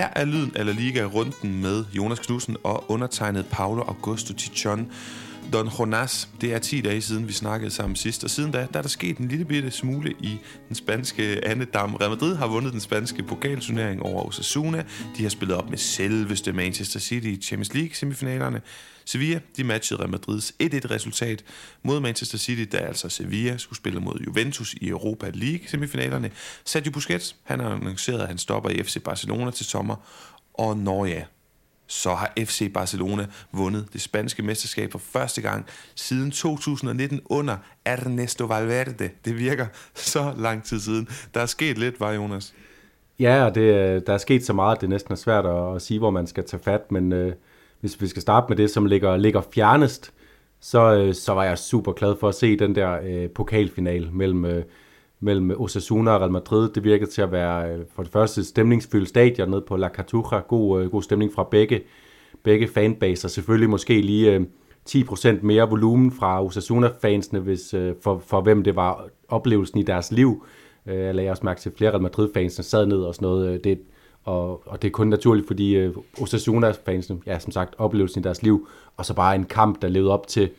Her er lyden af La Liga-runden med Jonas Knudsen og undertegnet Paolo Augusto Tichon. Don Jonas, det er 10 dage siden, vi snakkede sammen sidst, og siden da, der er der sket en lille bitte smule i den spanske andedam. Real Madrid har vundet den spanske pokalturnering over Osasuna. De har spillet op med selveste Manchester City i Champions League semifinalerne. Sevilla, de matchede Real Madrids 1-1 resultat mod Manchester City, da altså Sevilla skulle spille mod Juventus i Europa League semifinalerne. Sergio Busquets, han har annonceret, at han stopper i FC Barcelona til sommer, og når ja, så har FC Barcelona vundet det spanske mesterskab for første gang siden 2019 under Ernesto Valverde. Det virker så lang tid siden. Der er sket lidt, var Jonas? Ja, og det, øh, der er sket så meget, at det næsten er svært at, at sige, hvor man skal tage fat, men øh, hvis vi skal starte med det, som ligger, ligger fjernest, så, øh, så var jeg super glad for at se den der øh, pokalfinal mellem, øh, mellem Osasuna og Real Madrid. Det virkede til at være øh, for det første stemningsfyldt stadion nede på La Cartuja. God, øh, god stemning fra begge, begge fanbaser. Selvfølgelig måske lige øh, 10% mere volumen fra Osasuna-fansene, hvis, øh, for, for hvem det var oplevelsen i deres liv. Øh, jeg lagde også mærke til, at flere Real Madrid-fansene sad ned og sådan noget. Øh, det, og, og det er kun naturligt, fordi øh, Osasuna-fansene, ja, som sagt, oplevelsen i deres liv, og så bare en kamp, der levede op til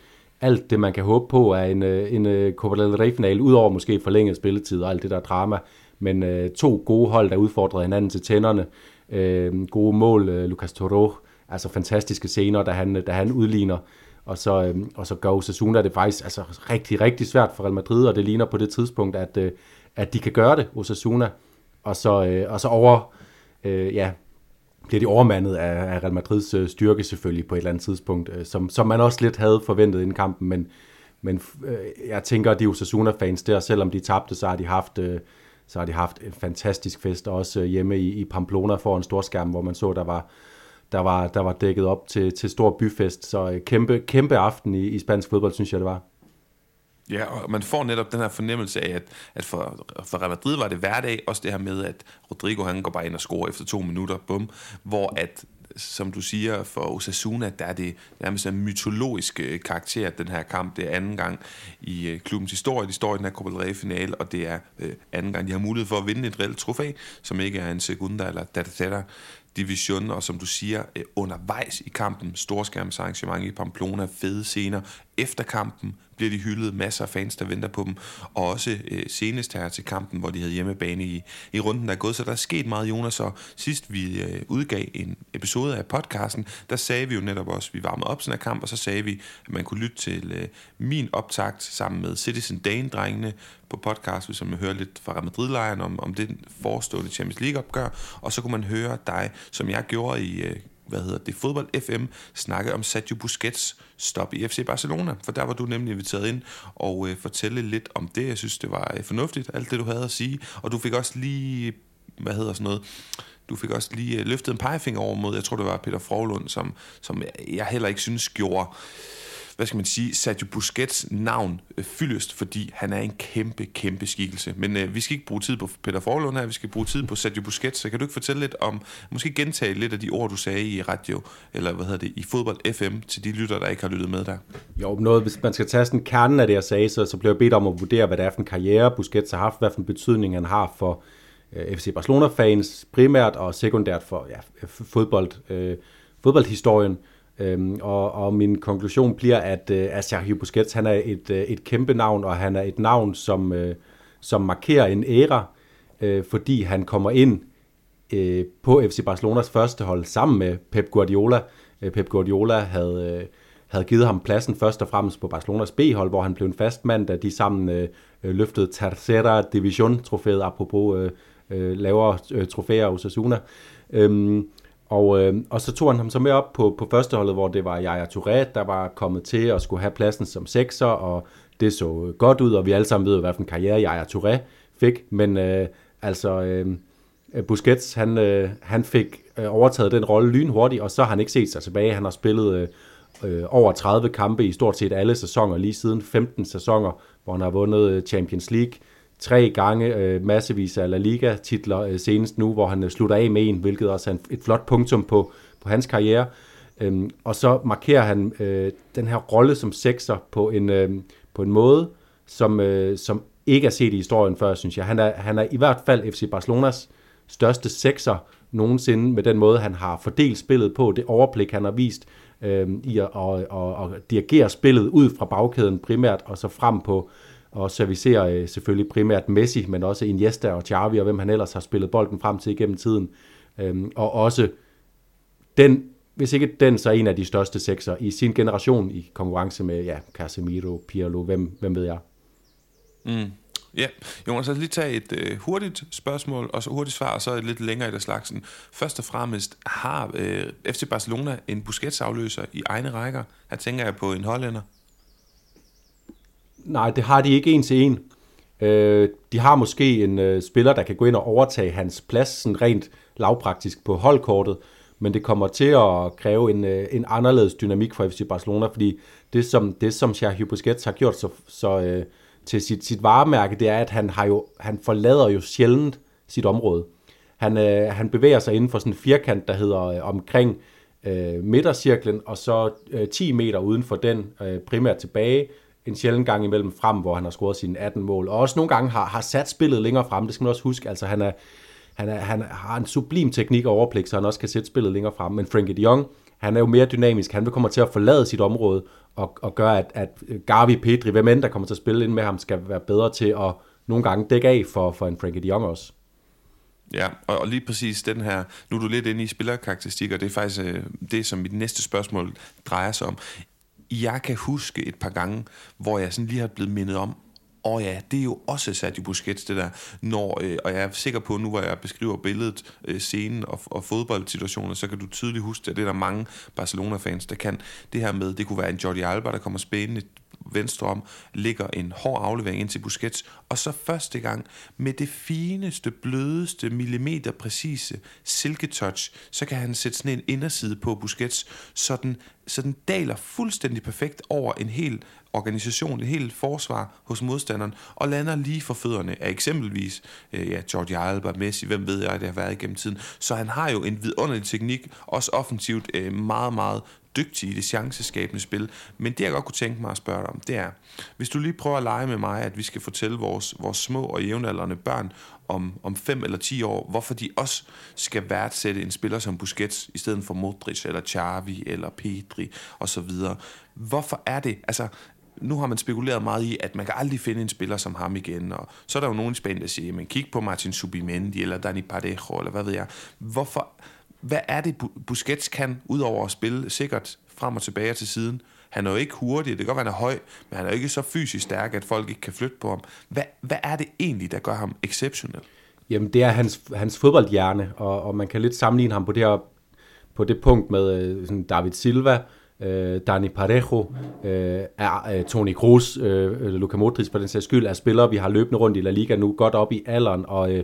alt det, man kan håbe på, er en, øh, en, øh, Copa del Rey-finale, udover måske forlænget spilletid og alt det der drama, men øh, to gode hold, der udfordrede hinanden til tænderne, øh, gode mål, øh, Lucas Toro, altså fantastiske scener, da han, øh, da han udligner, og så, øh, og så gør Osasuna det faktisk altså, rigtig, rigtig svært for Real Madrid, og det ligner på det tidspunkt, at, øh, at de kan gøre det, Osasuna, og så, øh, og så over, øh, ja, bliver de overmandet af, af Real Madrids øh, styrke selvfølgelig på et eller andet tidspunkt, øh, som, som man også lidt havde forventet inden kampen, men, men øh, jeg tænker, at de Osasuna-fans der, selvom de tabte, så har de haft, øh, så har de haft en fantastisk fest, også øh, hjemme i, i Pamplona for en stor skærm, hvor man så, der var, der var, der var dækket op til, til stor byfest, så øh, kæmpe, kæmpe aften i, i spansk fodbold, synes jeg, det var. Ja, og man får netop den her fornemmelse af, at, at for, for Real Madrid var det hverdag, også det her med, at Rodrigo han går bare ind og scorer efter to minutter, bum, hvor at som du siger, for Osasuna, der er det nærmest en mytologisk øh, karakter, den her kamp. Det er anden gang i øh, klubbens historie. De står i den her Copa del Rey-finale, og det er øh, anden gang, de har mulighed for at vinde et reelt trofæ, som ikke er en segunda eller tercera division, og som du siger, øh, undervejs i kampen, storskærmsarrangement i Pamplona, fede scener. Efter kampen bliver de hyldet, masser af fans, der venter på dem, og også øh, senest her til kampen, hvor de havde hjemmebane i, i runden, der er gået. Så der er sket meget, Jonas, og sidst vi øh, udgav en episode af podcasten, der sagde vi jo netop også, at vi varmede op sådan en kamp, og så sagde vi, at man kunne lytte til øh, min optakt sammen med Citizen Dane-drengene på podcast, hvis man hører lidt fra Real Madrid-lejren om, om det forestående Champions League-opgør, og så kunne man høre dig, som jeg gjorde i øh, hvad hedder det, Fodbold FM, snakke om Sergio Busquets stop i FC Barcelona, for der var du nemlig inviteret ind og øh, fortælle lidt om det. Jeg synes, det var øh, fornuftigt, alt det du havde at sige, og du fik også lige, hvad hedder sådan noget, du fik også lige øh, løftet en pegefinger over mod, jeg tror det var Peter Frohlund, som, som jeg heller ikke synes gjorde øh, hvad skal man sige, Sergio Busquets navn øh, fyldest, fordi han er en kæmpe, kæmpe skikkelse. Men øh, vi skal ikke bruge tid på Peter Forlund her, vi skal bruge tid på Sergio Busquets. Så kan du ikke fortælle lidt om, måske gentage lidt af de ord, du sagde i radio, eller hvad hedder det, i fodbold FM, til de lytter, der ikke har lyttet med der? Jo, noget, hvis man skal tage sådan kernen af det, jeg sagde, så, så bliver jeg bedt om at vurdere, hvad det er for en karriere, Busquets har haft, hvad for en betydning han har for øh, FC Barcelona-fans primært, og sekundært for ja, fodbold, øh, fodboldhistorien. Øhm, og, og min konklusion bliver, at, øh, at Sergio Busquets han er et, øh, et kæmpe navn, og han er et navn, som, øh, som markerer en æra, øh, fordi han kommer ind øh, på FC Barcelonas første hold sammen med Pep Guardiola. Øh, Pep Guardiola havde, øh, havde givet ham pladsen først og fremmest på Barcelonas B-hold, hvor han blev en fast mand, da de sammen øh, øh løftede Tercera Division-trofæet, apropos øh, øh, lavere øh, trofæer hos Asuna. Øhm, og, øh, og så tog han ham så med op på, på førsteholdet, hvor det var Yaya Touré, der var kommet til og skulle have pladsen som sekser, og det så øh, godt ud, og vi alle sammen ved, hvad for en karriere Yaya Touré fik. Men øh, altså, øh, øh, Busquets, han, øh, han fik øh, overtaget den rolle lynhurtigt, og så har han ikke set sig tilbage. Han har spillet øh, øh over 30 kampe i stort set alle sæsoner, lige siden 15 sæsoner, hvor han har vundet Champions League, tre gange øh, massevis af La Liga-titler øh, senest nu, hvor han øh, slutter af med en, hvilket også er en, et flot punktum på, på hans karriere. Øhm, og så markerer han øh, den her rolle som sekser på en, øh, på en måde, som, øh, som ikke er set i historien før, synes jeg. Han er, han er i hvert fald FC Barcelonas største sekser nogensinde med den måde, han har fordelt spillet på, det overblik, han har vist øh, i at og, og, og dirigere spillet ud fra bagkæden primært, og så frem på og servicerer øh, selvfølgelig primært Messi, men også Iniesta og Xavi, og hvem han ellers har spillet bolden frem til igennem tiden. Øh, og også den, hvis ikke den, så en af de største sekser i sin generation i konkurrence med ja, Casemiro, Pirlo, hvem, hvem ved jeg. Mm. Ja, Jonas, så lige tage et øh, hurtigt spørgsmål, og så hurtigt svar, og så et lidt længere i der slagsen. Først og fremmest, har øh, FC Barcelona en Busquets-afløser i egne rækker? Her tænker jeg på en hollænder. Nej, det har de ikke en til en. Øh, de har måske en øh, spiller, der kan gå ind og overtage hans plads, sådan rent lavpraktisk på holdkortet, men det kommer til at kræve en, øh, en anderledes dynamik for FC Barcelona, fordi det som, det, som Sergio Busquets har gjort så, så øh, til sit, sit varemærke, det er, at han, har jo, han forlader jo sjældent sit område. Han, øh, han bevæger sig inden for sådan en firkant, der hedder øh, omkring øh, midtercirklen, og så øh, 10 meter uden for den, øh, primært tilbage, en sjældent gang imellem frem, hvor han har scoret sine 18 mål, og også nogle gange har, har sat spillet længere frem, det skal man også huske, altså han, er, han, er, han har en sublim teknik og overblik, så han også kan sætte spillet længere frem, men Frankie de Jong, han er jo mere dynamisk, han vil komme til at forlade sit område, og, og gøre, at, at Gavi, Pedri, hvem end der kommer til at spille ind med ham, skal være bedre til at nogle gange dække af for, for en Frankie de Jong også. Ja, og, og lige præcis den her, nu er du lidt inde i spillerkarakteristikker, det er faktisk øh, det, som mit næste spørgsmål drejer sig om. Jeg kan huske et par gange, hvor jeg sådan lige har blevet mindet om, og oh ja, det er jo også Sergio Busquets, det der, når, øh, og jeg er sikker på, nu hvor jeg beskriver billedet, øh, scenen og, og fodboldsituationer, så kan du tydeligt huske, at det er der mange Barcelona-fans, der kan. Det her med, det kunne være en Jordi Alba, der kommer spændende venstre om, ligger en hård aflevering ind til Busquets, og så første gang med det fineste, blødeste, millimeter præcise silketouch, så kan han sætte sådan en inderside på Busquets, så den, så den daler fuldstændig perfekt over en hel organisation, et helt forsvar hos modstanderen, og lander lige for fødderne af eksempelvis øh, ja, Jordi Alba, Messi, hvem ved jeg, det har været igennem tiden. Så han har jo en vidunderlig teknik, også offensivt øh, meget, meget dygtig i det chanceskabende spil. Men det, jeg godt kunne tænke mig at spørge dig om, det er, hvis du lige prøver at lege med mig, at vi skal fortælle vores, vores små og jævnaldrende børn om, om 5 eller 10 år, hvorfor de også skal værdsætte en spiller som Busquets, i stedet for Modric, eller Xavi, eller Pedri, osv. Hvorfor er det? Altså, nu har man spekuleret meget i, at man kan aldrig finde en spiller som ham igen, og så er der jo nogen i Spanien, der siger, men kig på Martin Subimendi, eller Dani Parejo, eller hvad ved jeg. Hvorfor, hvad er det, Busquets kan, udover at spille sikkert frem og tilbage til siden? Han er jo ikke hurtig, det kan godt være, han er høj, men han er jo ikke så fysisk stærk, at folk ikke kan flytte på ham. Hvad, hvad er det egentlig, der gør ham exceptionel? Jamen, det er hans, hans fodboldhjerne, og, og man kan lidt sammenligne ham på det, her, på det punkt med øh, sådan David Silva, øh, Dani Parejo, øh, er øh, Toni Kroos, øh, Luka Modric på den sags skyld, er spillere, vi har løbende rundt i La Liga nu, godt op i alderen, og, øh,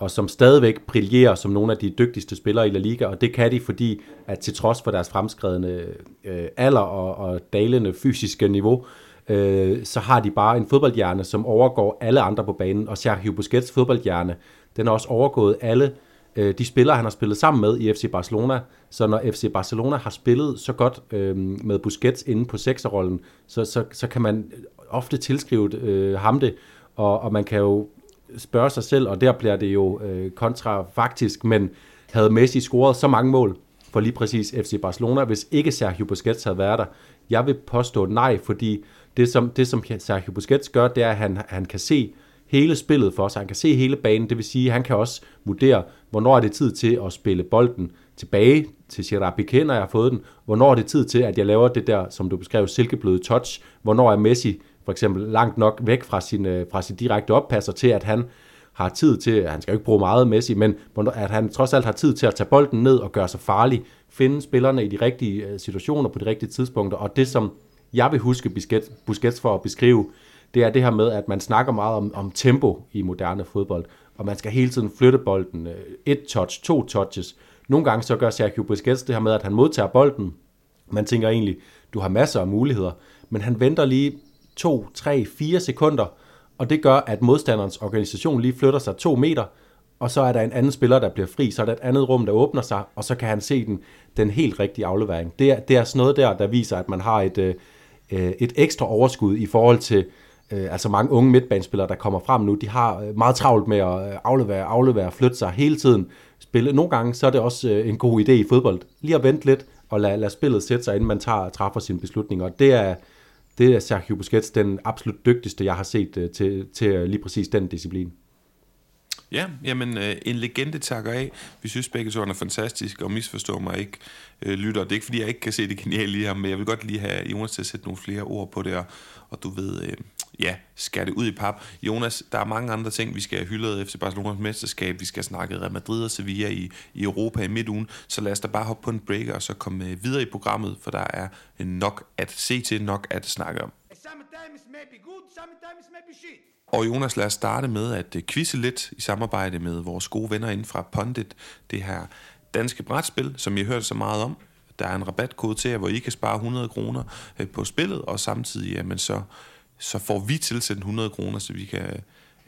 og som stadigvæk brillerer som nogle af de dygtigste spillere i La Liga, og det kan de, fordi at til trods for deres fremskredende øh, alder og, og dalende fysiske niveau, øh, så har de bare en fodboldhjerne, som overgår alle andre på banen, og Sergio Busquets fodboldhjerne, den har også overgået alle øh, de spillere, han har spillet sammen med i FC Barcelona. Så når FC Barcelona har spillet så godt øh, med Busquets inde på sekserrollen, så, så, så kan man ofte tilskrive øh, ham det, og, og man kan jo spørge sig selv, og der bliver det jo øh, kontrafaktisk, men havde Messi scoret så mange mål for lige præcis FC Barcelona, hvis ikke Sergio Busquets havde været der? Jeg vil påstå nej, fordi det som, det som Sergio Busquets gør, det er, at han, han kan se hele spillet for sig. Han kan se hele banen, det vil sige, at han kan også vurdere, hvornår er det tid til at spille bolden tilbage til Gerard Piqué, når jeg har fået den. Hvornår er det tid til, at jeg laver det der, som du beskrev, silkebløde touch. Hvornår er Messi for eksempel langt nok væk fra sin, øh, fra sin direkte oppasser til, at han har tid til, han skal jo ikke bruge meget Messi, men at han trods alt har tid til at tage bolden ned og gøre sig farlig, finde spillerne i de rigtige øh, situationer på de rigtige tidspunkter, og det som jeg vil huske Busquets, Busquets for at beskrive, det er det her med, at man snakker meget om, om tempo i moderne fodbold, og man skal hele tiden flytte bolden. Øh, et touch, to touches. Nogle gange så gør Sergio Busquets det her med, at han modtager bolden. Man tænker egentlig, du har masser af muligheder, men han venter lige 2, 3, 4 sekunder, og det gør, at modstanderens organisation lige flytter sig 2 meter, og så er der en anden spiller, der bliver fri, så er der et andet rum, der åbner sig, og så kan han se den, den helt rigtige aflevering. Det er, det er sådan noget der, der viser, at man har et, øh, øh et ekstra overskud i forhold til øh, altså mange unge midtbanespillere, der kommer frem nu, de har øh, meget travlt med at øh, aflevere, aflevere, flytte sig hele tiden. Spille. Nogle gange så er det også en god idé i fodbold, lige at vente lidt og lade, lade spillet sætte sig, inden man tager, træffer sine beslutninger. Og det er, det er Sergio Busquets den absolut dygtigste, jeg har set øh, til, til øh, lige præcis den disciplin. Ja, jamen øh, en legende takker af. Vi synes begge to er fantastisk, og misforstår mig ikke, øh, lytter. Det er ikke, fordi jeg ikke kan se det geniale i ham, men jeg vil godt lige have Jonas til at sætte nogle flere ord på det, og, og du ved, øh, ja, skære det ud i pap. Jonas, der er mange andre ting, vi skal have hyldet efter Barcelonas mesterskab. Vi skal snakke Real Madrid og Sevilla i, i Europa i midtugen. Så lad os da bare hoppe på en breaker og så komme øh, videre i programmet, for der er nok at se til, nok at snakke om. Sometimes maybe good, sometimes maybe shit. Og Jonas, lad os starte med at øh, quizze lidt i samarbejde med vores gode venner inden fra Pondit. Det her danske brætspil, som I har hørt så meget om. Der er en rabatkode til jer, hvor I kan spare 100 kroner øh, på spillet, og samtidig jamen, så, så får vi tilsendt 100 kroner, så vi kan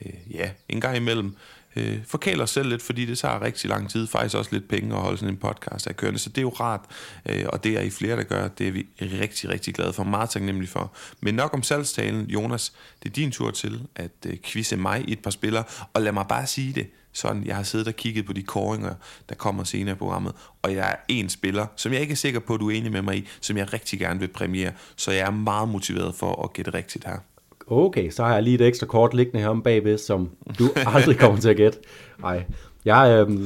øh, ja, en gang imellem øh, forkæle os selv lidt, fordi det tager rigtig lang tid, faktisk også lidt penge at holde sådan en podcast af kørende, så det er jo rart, øh, og det er I flere, der gør, det er vi rigtig, rigtig glade for, meget taknemmelig for. Men nok om salgstalen, Jonas, det er din tur til at øh, quizze mig i et par spillere, og lad mig bare sige det, sådan, jeg har siddet og kigget på de koringer, der kommer senere i programmet, og jeg er en spiller, som jeg ikke er sikker på, at du er enig med mig i, som jeg rigtig gerne vil premiere, så jeg er meget motiveret for at gætte rigtigt her okay, så har jeg lige et ekstra kort liggende her om bagved, som du aldrig kommer til at gætte. Nej, jeg, øh,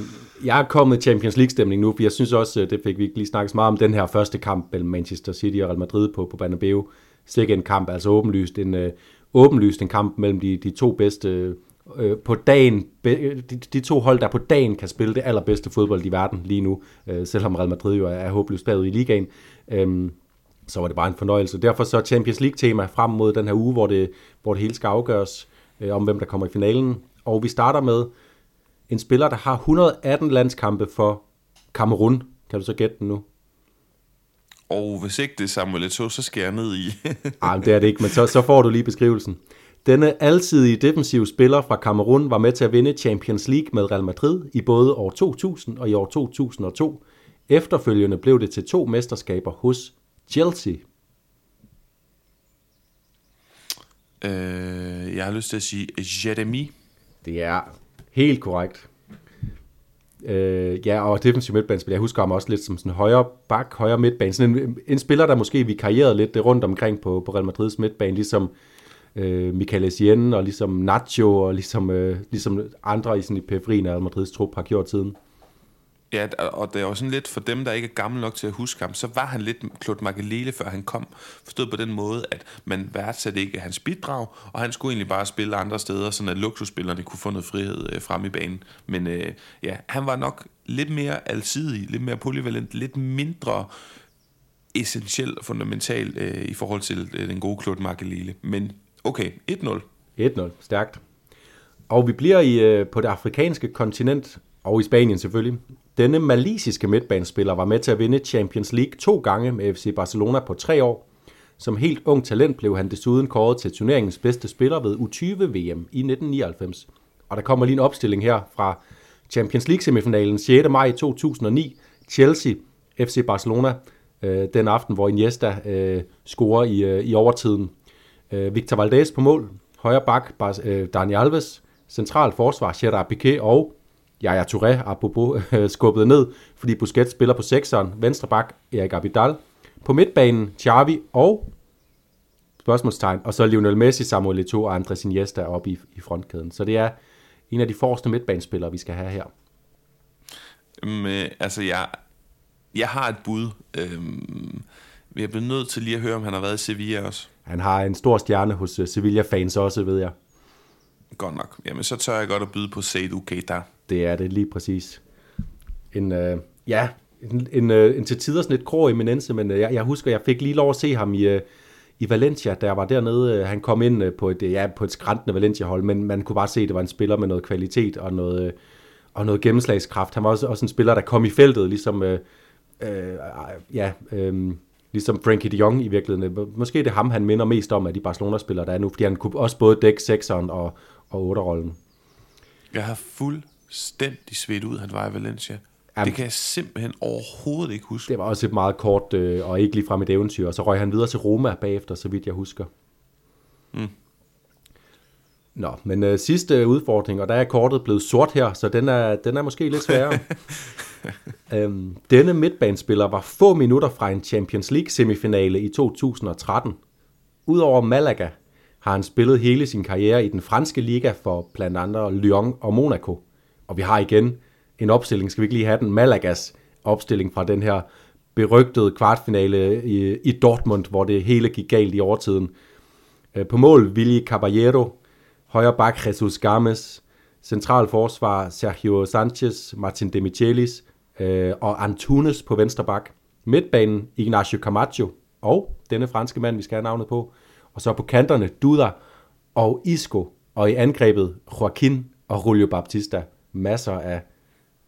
jeg er kommet Champions League-stemning nu, for jeg synes også, øh, det fik vi ikke lige snakket meget om, den her første kamp mellem Manchester City og Real Madrid på, på Bernabeu. Sikke en kamp, altså åbenlyst en, øh, åbenlyst en kamp mellem de, de to bedste øh, på dagen, de, de to hold, der på dagen kan spille det allerbedste fodbold i verden lige nu, øh, selvom Real Madrid jo er, er håbløst bagud i ligaen. Øh, så var det bare en fornøjelse. Derfor så Champions League-tema frem mod den her uge, hvor det, hvor det hele skal afgøres øh, om, hvem der kommer i finalen. Og vi starter med en spiller, der har 118 landskampe for Kamerun. Kan du så gætte den nu? Og hvis ikke det er Samuel Eto'o, så skal jeg ned i. Nej, det er det ikke, men så, så får du lige beskrivelsen. Denne alsidige defensive spiller fra Kamerun var med til at vinde Champions League med Real Madrid i både år 2000 og i år 2002. Efterfølgende blev det til to mesterskaber hos Chelsea. Øh, jeg har lyst til at sige Jeremy. Det er helt korrekt. Øh, ja, og defensiv midtbanespiller. Jeg husker ham også lidt som sådan højre bak, højre midtbane. Sådan en, en spiller, der måske vi karrierede lidt rundt omkring på, på Real Madrids midtbane, ligesom øh, Øh, Michael Essien og ligesom Nacho og ligesom, øh, ligesom andre i, sådan i periferien af Real Madrids trup har gjort tiden. Ja, og det er jo sådan lidt for dem, der ikke er gamle nok til at huske ham, så var han lidt Claude Makelele, før han kom. Forstået på den måde, at man værdsatte ikke hans bidrag, og han skulle egentlig bare spille andre steder, så at luksusspillerne kunne få noget frihed øh, frem i banen. Men øh, ja, han var nok lidt mere alsidig, lidt mere polyvalent, lidt mindre essentiel og fundamental øh, i forhold til øh, den gode Claude Makelele. Men okay, 1-0. 1-0, stærkt. Og vi bliver i, øh, på det afrikanske kontinent, og i Spanien selvfølgelig. Denne malisiske midtbanespiller var med til at vinde Champions League to gange med FC Barcelona på tre år. Som helt ung talent blev han desuden kåret til turneringens bedste spiller ved U20-VM i 1999. Og der kommer lige en opstilling her fra Champions League-semifinalen 6. maj 2009. Chelsea, FC Barcelona, øh, den aften, hvor Iniesta øh, scorer i, øh, i overtiden. Øh, Victor Valdez på mål, højre bak, øh, Dani Alves, central forsvar, Gerard Piqué og Jaja Touré, apropos, øh, skubbet ned, fordi Busquets spiller på sekseren, venstre bak, Erik Abidal. På midtbanen, Xavi og spørgsmålstegn, og så Lionel Messi, Samuel Eto'o og Andres Iniesta oppe i, i frontkæden. Så det er en af de forreste midtbanespillere, vi skal have her. Men, altså, jeg, jeg har et bud. Øhm, jeg bliver nødt til lige at høre, om han har været i Sevilla også. Han har en stor stjerne hos uh, Sevilla-fans også, ved jeg. Godt nok. Jamen, så tør jeg godt at byde på Seydou Keita. Det er det lige præcis. En, øh, ja, en, en, øh, en til tider sådan lidt grå eminence, men øh, jeg, jeg husker, jeg fik lige lov at se ham i, øh, i Valencia, da jeg var dernede. Øh, han kom ind øh, på et, ja, på et skræntende Valencia-hold, men man kunne bare se, at det var en spiller med noget kvalitet og noget, øh, og noget gennemslagskraft. Han var også, også en spiller, der kom i feltet, ligesom, øh, øh, ja, øh, ligesom Frankie de Jong i virkeligheden. Måske det er ham, han minder mest om af de Barcelona-spillere, der er nu, fordi han kunne også både dække sekseren og, og otterrollen. Jeg har fuldstændig svedt ud, han var i Valencia. Jamen, det kan jeg simpelthen overhovedet ikke huske. Det var også et meget kort øh, og ikke lige frem et eventyr. Og så røg han videre til Roma bagefter, så vidt jeg husker. Mm. Nå, men øh, sidste udfordring, og der er kortet blevet sort her, så den er, den er måske lidt sværere. øhm, denne midtbanespiller var få minutter fra en Champions League semifinale i 2013. Udover Malaga har han spillet hele sin karriere i den franske liga for blandt andet Lyon og Monaco. Og vi har igen en opstilling, skal vi ikke lige have den, Malagas opstilling fra den her berygtede kvartfinale i, i Dortmund, hvor det hele gik galt i overtiden. Øh, på mål Willy Caballero, højre bak Jesus Games, central forsvar Sergio Sanchez, Martin Demichelis øh, og Antunes på venstre bak. Midtbanen Ignacio Camacho og denne franske mand, vi skal have navnet på. Og så på kanterne Duda og Isco. Og i angrebet Joaquin og Julio Baptista. Masser af,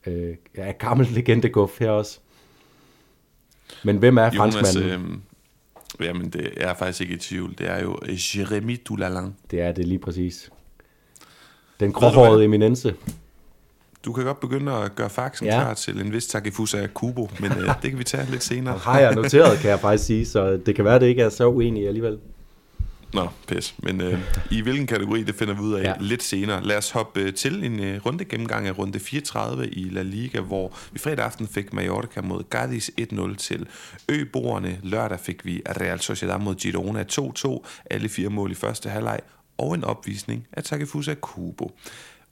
øh, af gammel legendeguf her også. Men hvem er franskmanden? Øh, jamen, det er faktisk ikke i tvivl. Det er jo Jérémy Dulalan. Det er det lige præcis. Den gråhårede eminence. Du kan godt begynde at gøre faxen ja. klar til en vis Takefusa Kubo, men øh, det kan vi tage lidt senere. har jeg noteret, kan jeg faktisk sige, så det kan være, det ikke er så uenig alligevel. Nå, pis. Men øh, i hvilken kategori, det finder vi ud af ja. lidt senere. Lad os hoppe øh, til en øh, runde gennemgang af runde 34 i La Liga, hvor vi fredag aften fik Mallorca mod Cadiz 1-0 til øboerne. Lørdag fik vi Real Sociedad mod Girona 2-2, alle fire mål i første halvleg, og en opvisning af Takefusa Kubo.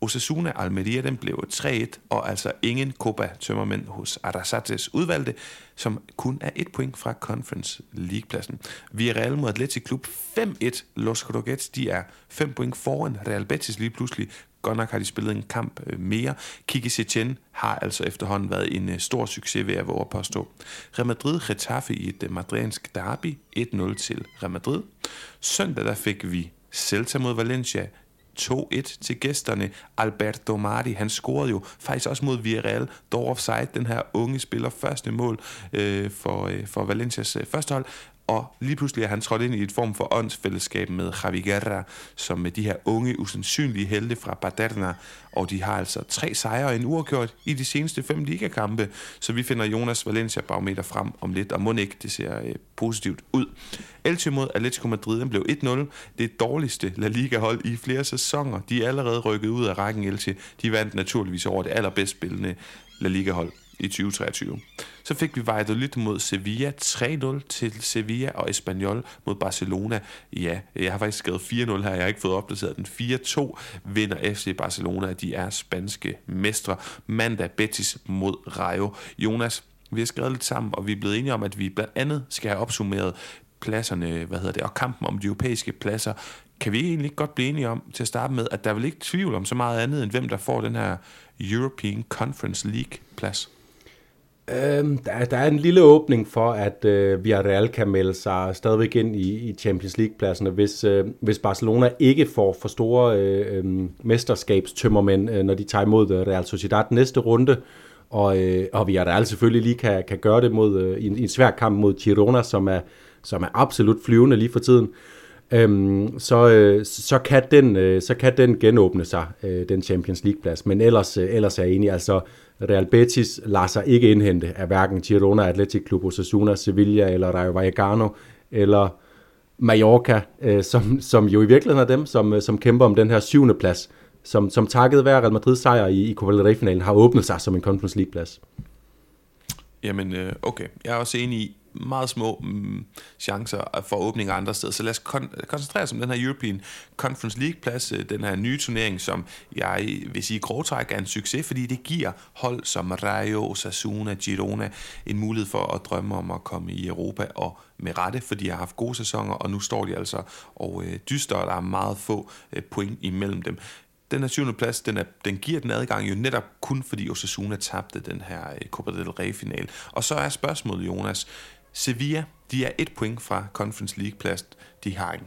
Osasuna Almeria den blev 3-1, og altså ingen Copa tømmermænd hos Arasates udvalgte, som kun er et point fra Conference League-pladsen. Villarreal mod Atletic Klub 5-1. Los Croquettes, de er 5 point foran Real Betis lige pludselig. Godt nok har de spillet en kamp øh, mere. Kiki Setien har altså efterhånden været en øh, stor succes ved at våge påstå. Real Madrid Getafe i et øh, madriansk derby 1-0 til Real Madrid. Søndag der fik vi Celta mod Valencia 2-1 til gæsterne. Alberto Marti, han scorede jo faktisk også mod Villarreal, dog offside, den her unge spiller første mål øh, for, øh, for Valencias øh, første hold. Og lige pludselig er han trådt ind i et form for åndsfællesskab med Javi Guerra, som med de her unge, usandsynlige helte fra Baderna. Og de har altså tre sejre og en uafgjort i de seneste fem ligakampe. Så vi finder Jonas Valencia barometer frem om lidt, og må ikke, det ser øh, positivt ud. Elche mod Atletico Madrid blev 1-0. Det dårligste La Liga-hold i flere sæsoner. De er allerede rykket ud af rækken Elche. De vandt naturligvis over det allerbedst spillende La Liga-hold i 2023. Så fik vi Valladolid mod Sevilla, 3-0 til Sevilla og Espanyol mod Barcelona. Ja, jeg har faktisk skrevet 4-0 her, jeg har ikke fået opdateret den. 4-2 vinder FC Barcelona, de er spanske mestre. Mandag Betis mod Rayo. Jonas, vi har skrevet lidt sammen, og vi er blevet enige om, at vi blandt andet skal have opsummeret pladserne, hvad hedder det, og kampen om de europæiske pladser. Kan vi egentlig ikke godt blive enige om til at starte med, at der er vel ikke tvivl om så meget andet, end hvem der får den her European Conference League plads? Øhm, der, der er en lille åbning for, at øh, Villarreal kan melde sig stadigvæk ind i, i Champions League-pladserne, hvis, øh, hvis Barcelona ikke får for store øh, øh, mesterskabstømmermænd, øh, når de tager imod øh, Real Sociedad næste runde, og, øh, og Villarreal selvfølgelig lige kan, kan gøre det mod, øh, i, en, i en svær kamp mod Girona, som er, som er absolut flyvende lige for tiden. Øhm, så, øh, så, kan den, øh, så kan den genåbne sig, øh, den Champions League-plads. Men ellers, øh, ellers er jeg enig, altså Real Betis lader sig ikke indhente af hverken Girona, Athletic Club, Osasuna, Sevilla eller Rayo Vallecano, eller Mallorca, øh, som, som jo i virkeligheden er dem, som, øh, som kæmper om den her syvende plads, som, som takket være Real Madrid sejr i, i Copa del Rey-finalen har åbnet sig som en Conference League-plads. Jamen, øh, okay. Jeg er også enig i, meget små mm, chancer for åbninger andre steder. Så lad os kon- koncentrere os om den her European Conference League-plads, øh, den her nye turnering, som jeg vil sige grovtræk er en succes, fordi det giver hold som Rayo, Sasuna, Girona en mulighed for at drømme om at komme i Europa, og med rette, fordi de har haft gode sæsoner, og nu står de altså og øh, dyster, og der er meget få øh, point imellem dem den her syvende plads, den, er, den giver den adgang jo netop kun fordi Osasuna tabte den her øh, Copa del Rey-final. Og så er spørgsmålet, Jonas, Sevilla, de er et point fra Conference League-plads. De har en,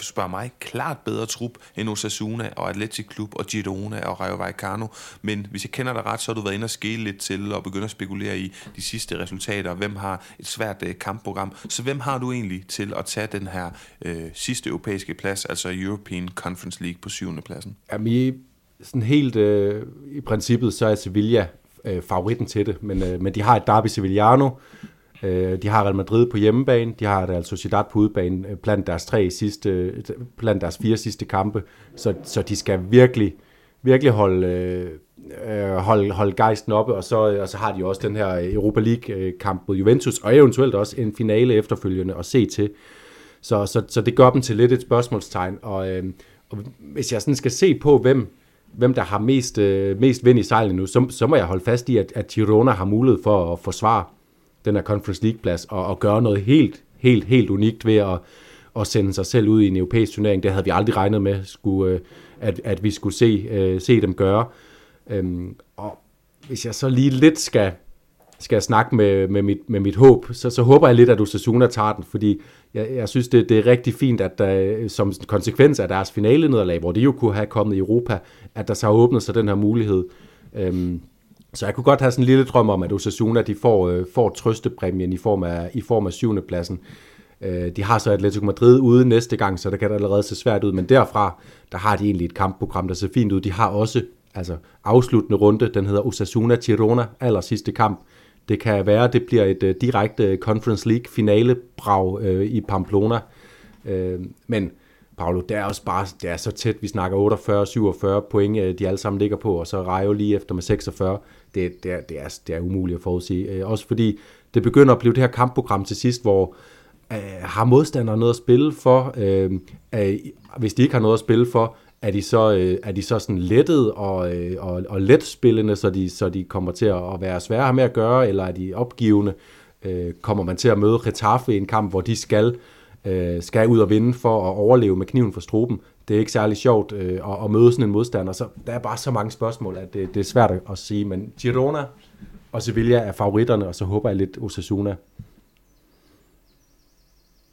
spørger mig, klart bedre trup end Osasuna og Atletic Klub og Girona og Rayo Vallecano. Men hvis jeg kender dig ret, så har du været inde og skele lidt til og begynde at spekulere i de sidste resultater. Hvem har et svært uh, kampprogram? Så hvem har du egentlig til at tage den her uh, sidste europæiske plads, altså European Conference League på syvende pladsen? Jamen, i, sådan helt uh, i princippet, så er Sevilla uh, favoritten til det. Men, uh, men de har et derby Sevillano, Øh, de har Real Madrid på hjemmebane, de har Real Sociedad på udebane øh, blandt deres tre sidste, øh, blandt deres fire sidste kampe, så, så de skal virkelig, virkelig holde, øh, øh holde, holde gejsten oppe, og så, og så har de også den her Europa League-kamp mod Juventus, og eventuelt også en finale efterfølgende at se til. Så, så, så det gør dem til lidt et spørgsmålstegn, og, øh, og hvis jeg sådan skal se på, hvem, hvem der har mest, øh, mest vind i sejlene nu, så, så må jeg holde fast i, at, at Girona har mulighed for at forsvare den her Conference League-plads og, og gøre noget helt, helt, helt unikt ved at, at sende sig selv ud i en europæisk turnering. Det havde vi aldrig regnet med, skulle, øh, at, at vi skulle se, øh, se dem gøre. Øhm, og hvis jeg så lige lidt skal, skal snakke med, med, mit, med mit håb, så, så håber jeg lidt, at Osasuna tager den, fordi jeg, jeg synes, det, det er rigtig fint, at der, øh, som konsekvens af deres finale nederlag, hvor de jo kunne have kommet i Europa, at der så har åbnet sig den her mulighed. Øhm, så jeg kunne godt have sådan en lille drøm om, at Osasuna de får, øh, får trøstepræmien i form af, i form af syvende pladsen. Øh, de har så Atletico Madrid ude næste gang, så der kan det allerede se svært ud, men derfra, der har de egentlig et kampprogram, der ser fint ud. De har også altså afsluttende runde, den hedder Osasuna Girona, aller sidste kamp. Det kan være, det bliver et øh, direkte Conference League finale brag øh, i Pamplona. Øh, men Paolo, det er også bare det er så tæt. Vi snakker 48-47 point, øh, de alle sammen ligger på, og så Rayo lige efter med 46 det, det, er, det, er, det er umuligt at forudsige. Øh, også fordi det begynder at blive det her kampprogram til sidst, hvor øh, har modstandere noget at spille for? Øh, øh, hvis de ikke har noget at spille for, er de så, øh, er de så sådan lettet og, øh, og, og let spillende, så de, så de kommer til at være svære med at gøre, eller er de opgivende? Øh, kommer man til at møde Retaffe i en kamp, hvor de skal, øh, Øh, skal ud og vinde for at overleve med kniven for struben? det er ikke særlig sjovt øh, at, at møde sådan en modstander. Så der er bare så mange spørgsmål, at det, det er svært at sige. Men Girona og Sevilla er favoritterne, og så håber jeg lidt Osasuna.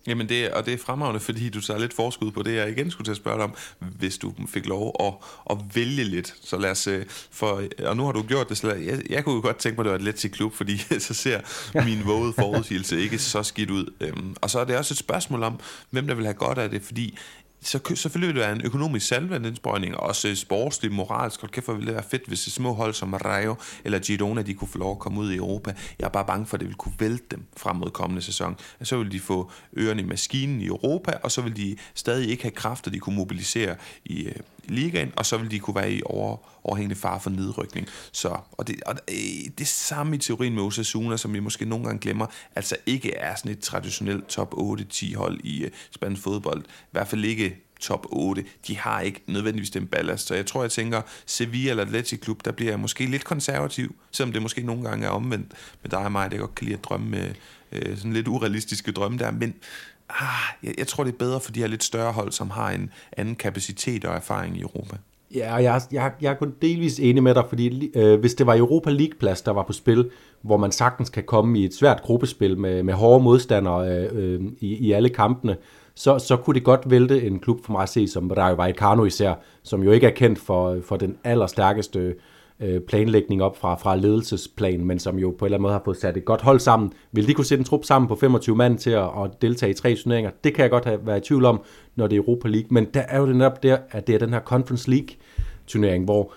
Jamen det, og det er fremragende, fordi du tager lidt forskud på det, jeg igen skulle til at spørge dig om, hvis du fik lov at, at vælge lidt. Så lad os, øh, for, og nu har du gjort det, så lad, jeg, jeg kunne godt tænke mig, at det var et let klub, fordi så ser min vågede forudsigelse ikke så skidt ud. Øhm, og så er det også et spørgsmål om, hvem der vil have godt af det, fordi så selvfølgelig vil det være en økonomisk salvandindsprøjning, og også sportslig, moralsk, og kæft, ville det være fedt, hvis små hold som Rayo eller Girona, de kunne få lov at komme ud i Europa. Jeg er bare bange for, at det vil kunne vælte dem frem mod kommende sæson. Så vil de få ørerne i maskinen i Europa, og så vil de stadig ikke have kræfter, de kunne mobilisere i, øh, ligaen, og så vil de kunne være i over, overhængende far for nedrykning. Så, og det, og øh, det, det samme i teorien med Osasuna, som vi måske nogle gange glemmer, altså ikke er sådan et traditionelt top 8-10 hold i øh, spansk fodbold. I hvert fald ikke top 8. De har ikke nødvendigvis den ballast. Så jeg tror, jeg tænker, Sevilla eller Atletic Klub, der bliver jeg måske lidt konservativ, selvom det måske nogle gange er omvendt med dig og mig, der godt kan lide at drømme med øh, sådan lidt urealistiske drømme der, men ah, jeg, jeg tror, det er bedre for de her lidt større hold, som har en anden kapacitet og erfaring i Europa. Ja, og jeg, jeg, jeg er kun delvis enig med dig, fordi øh, hvis det var Europa League-plads, der var på spil, hvor man sagtens kan komme i et svært gruppespil med, med hårde modstandere øh, øh, i, i alle kampene, så, så kunne det godt vælte en klub for mig at se, som Rayo Vallecano især, som jo ikke er kendt for, for den allerstærkeste øh, planlægning op fra, fra ledelsesplan, men som jo på en eller anden måde har fået sat et godt hold sammen. Vil de kunne sætte en trup sammen på 25 mand til at, at deltage i tre turneringer? Det kan jeg godt have været i tvivl om, når det er Europa League, men der er jo det netop der, at det er den her Conference League turnering, hvor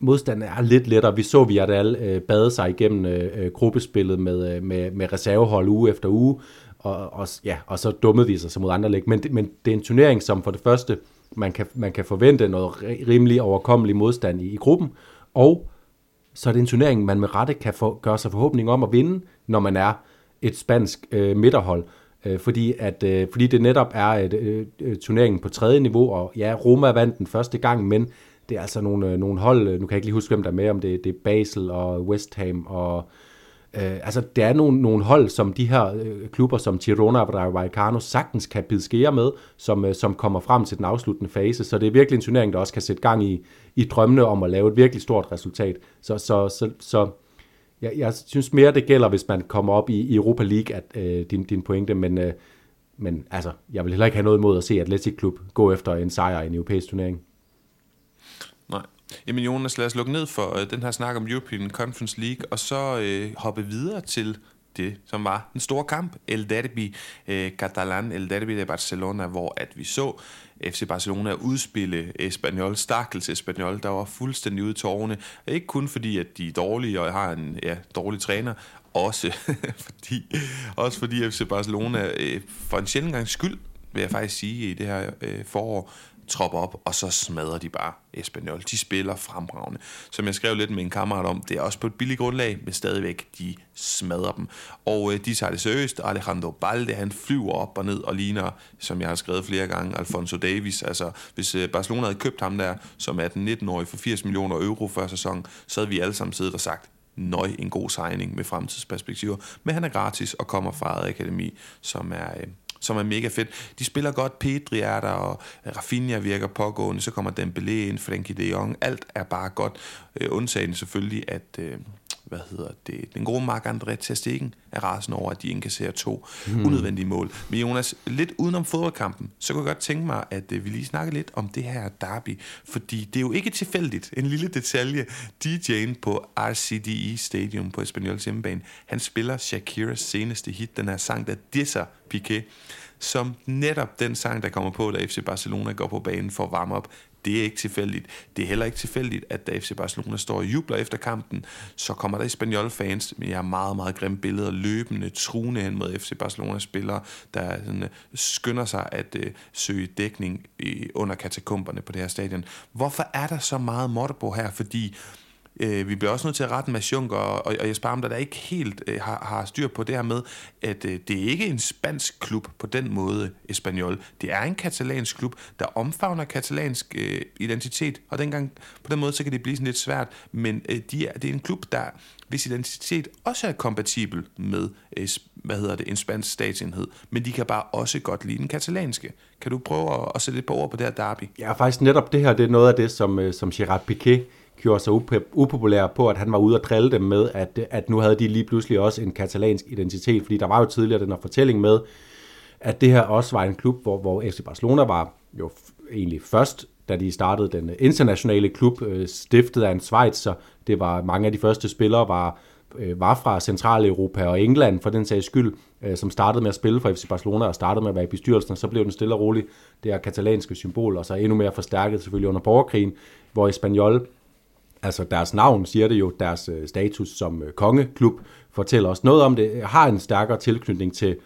modstanden er lidt lettere. Vi så, vi alle øh, bade sig igennem øh, øh, gruppespillet med, øh, med, med reservehold uge efter uge, og, og, ja, og så dummede de sig så mod andre læg. Men, men det er en turnering, som for det første, man kan, man kan forvente noget rimelig overkommelig modstand i, i gruppen, og så er det en turnering, man med rette kan for, gøre sig forhåbning om at vinde, når man er et spansk øh, midterhold. Øh, fordi, at, øh, fordi det netop er et, øh, øh turneringen på tredje niveau, og ja, Roma vandt den første gang, men det er altså nogle, øh, nogle hold, øh, nu kan jeg ikke lige huske, hvem der er med, om det, det er Basel og West Ham og Øh, Øh, altså, der er nogle, nogle hold, som de her øh, klubber, som Girona og Vallecano, sagtens kan bide skære med, som, øh, som kommer frem til den afsluttende fase. Så det er virkelig en turnering, der også kan sætte gang i, i drømmene om at lave et virkelig stort resultat. Så, så, så, så jeg, jeg synes mere, det gælder, hvis man kommer op i, i Europa League, at øh, din, din pointe, men, øh, men altså, jeg vil heller ikke have noget imod at se Atletic Klub gå efter en sejr i en europæisk turnering. Nej, Jamen Jonas, lad os lukke ned for øh, den her snak om European Conference League, og så øh, hoppe videre til det, som var den store kamp, El Derby øh, Catalan, El Derby de Barcelona, hvor at vi så FC Barcelona udspille Espanyol, stakkels Espanyol, der var fuldstændig ude i tårne. Ikke kun fordi, at de er dårlige og har en ja, dårlig træner, også fordi, også fordi FC Barcelona øh, for en sjældent gang skyld, vil jeg faktisk sige, i det her øh, forår, tropper op, og så smadrer de bare Espanyol. De spiller fremragende. Som jeg skrev lidt med en kammerat om, det er også på et billigt grundlag, men stadigvæk, de smadrer dem. Og øh, de tager det seriøst. Alejandro Balde, han flyver op og ned og ligner, som jeg har skrevet flere gange, Alfonso Davis. Altså, hvis øh, Barcelona havde købt ham der, som er den 19-årig for 80 millioner euro før sæson, så havde vi alle sammen siddet og sagt, nøj, en god signing med fremtidsperspektiver. Men han er gratis og kommer fra Akademi, som er, øh, som er mega fedt. De spiller godt, Pedri er der, og Rafinha virker pågående, så kommer Dembélé ind, Frenkie de Jong, alt er bare godt. Øh, undtagen selvfølgelig, at øh, hvad hedder det, den gode Mark André Testegen er rasende over, at de indkasserer to hmm. unødvendige mål. Men Jonas, lidt udenom fodboldkampen, så kunne jeg godt tænke mig, at øh, vi lige snakker lidt om det her derby, fordi det er jo ikke tilfældigt. En lille detalje, DJ'en på RCDE Stadium på Espanyols hjemmebane, han spiller Shakiras seneste hit, den her sang, der disser Piqué som netop den sang, der kommer på, da FC Barcelona går på banen for at varme op. Det er ikke tilfældigt. Det er heller ikke tilfældigt, at da FC Barcelona står og jubler efter kampen, så kommer der Espanyol-fans med jeg meget, meget grimme billeder, løbende, truende hen mod FC Barcelona-spillere, der sådan, øh, skynder sig at øh, søge dækning i, under katakomberne på det her stadion. Hvorfor er der så meget på her? Fordi Øh, Øh, vi bliver også nødt til at rette med Juncker og, og Jesper Amter, der ikke helt øh, har, har styr på det her med, at øh, det er ikke en spansk klub på den måde, Espanyol. Det er en katalansk klub, der omfavner katalansk øh, identitet, og dengang, på den måde, så kan det blive sådan lidt svært, men øh, de er, det er en klub, der hvis identitet også er kompatibel med øh, hvad hedder det, en spansk statsenhed, men de kan bare også godt lide den katalanske. Kan du prøve at, at sætte et par ord på det her derby? Ja, faktisk netop det her, det er noget af det, som, øh, som Gerard Piquet gjorde sig upopulær på, at han var ude og drille dem med, at, at nu havde de lige pludselig også en katalansk identitet, fordi der var jo tidligere den her fortælling med, at det her også var en klub, hvor, hvor FC Barcelona var jo egentlig først, da de startede den internationale klub, øh, stiftet af en Schweizer. Det var mange af de første spillere var, øh, var fra Centraleuropa og England for den sags skyld, øh, som startede med at spille for FC Barcelona og startede med at være i bestyrelsen, og så blev den stille og rolig det her katalanske symbol, og så endnu mere forstærket selvfølgelig under borgerkrigen, hvor Espanyol altså deres navn siger det jo, deres øh, status som øh, kongeklub fortæller os noget om det, øh, har en stærkere tilknytning til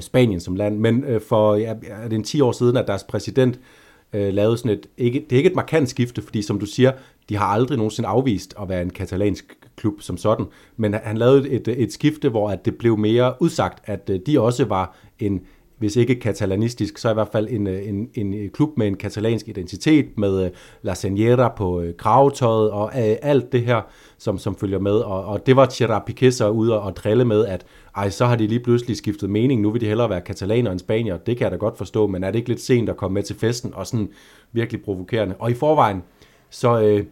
Spanien som land, men for ja, er det en 10 år siden, at deres præsident øh, lavede sådan et, ikke, det er ikke et markant skifte, fordi som du siger, de har aldrig nogensinde afvist at være en katalansk klub som sådan, men han lavede et, et skifte, hvor at det blev mere udsagt, at de også var en hvis ikke katalanistisk, så i hvert fald en, en, en klub med en katalansk identitet, med øh, La Senyera på øh, kravetøjet og øh, alt det her, som, som følger med. Og, og det var Gerard Piqué så ude og, og drille med, at ej, så har de lige pludselig skiftet mening, nu vil de hellere være katalaner end spanier. Det kan jeg da godt forstå, men er det ikke lidt sent at komme med til festen og sådan virkelig provokerende? Og i forvejen, så... Øh,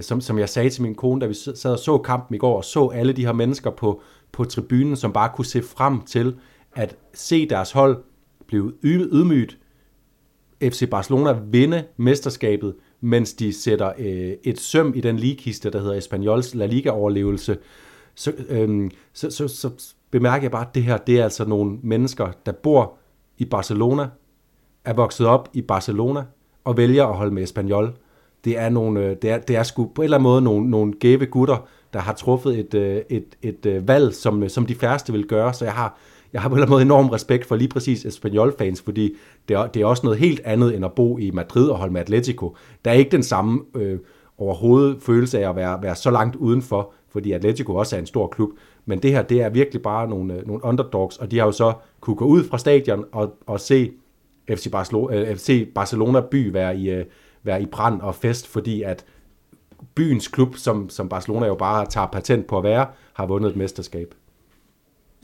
som, som jeg sagde til min kone, da vi sad og så kampen i går, og så alle de her mennesker på, på tribunen, som bare kunne se frem til at se deres hold blive ydmygt. FC Barcelona vinde mesterskabet, mens de sætter øh, et søm i den ligekiste, der hedder Espanyols La Liga-overlevelse. Så, øh, så, så, så bemærker jeg bare, at det her, det er altså nogle mennesker, der bor i Barcelona, er vokset op i Barcelona, og vælger at holde med Espanyol. Det er, nogle, øh, det er, det er sgu på en eller anden måde nogle, nogle gæve gutter, der har truffet et, øh, et, et, et valg, som, som de færreste vil gøre. Så jeg har, jeg har på en eller anden måde enorm respekt for lige præcis Espanyol-fans, fordi det er, det er også noget helt andet end at bo i Madrid og holde med Atletico. Der er ikke den samme øh, overhovedet følelse af at være, være så langt udenfor, fordi Atletico også er en stor klub. Men det her, det er virkelig bare nogle, øh, nogle underdogs, og de har jo så kunne gå ud fra stadion og, og se FC Barcelona, øh, FC Barcelona by være i, øh, være i brand og fest, fordi at byens klub, som, som Barcelona jo bare tager patent på at være, har vundet et mesterskab.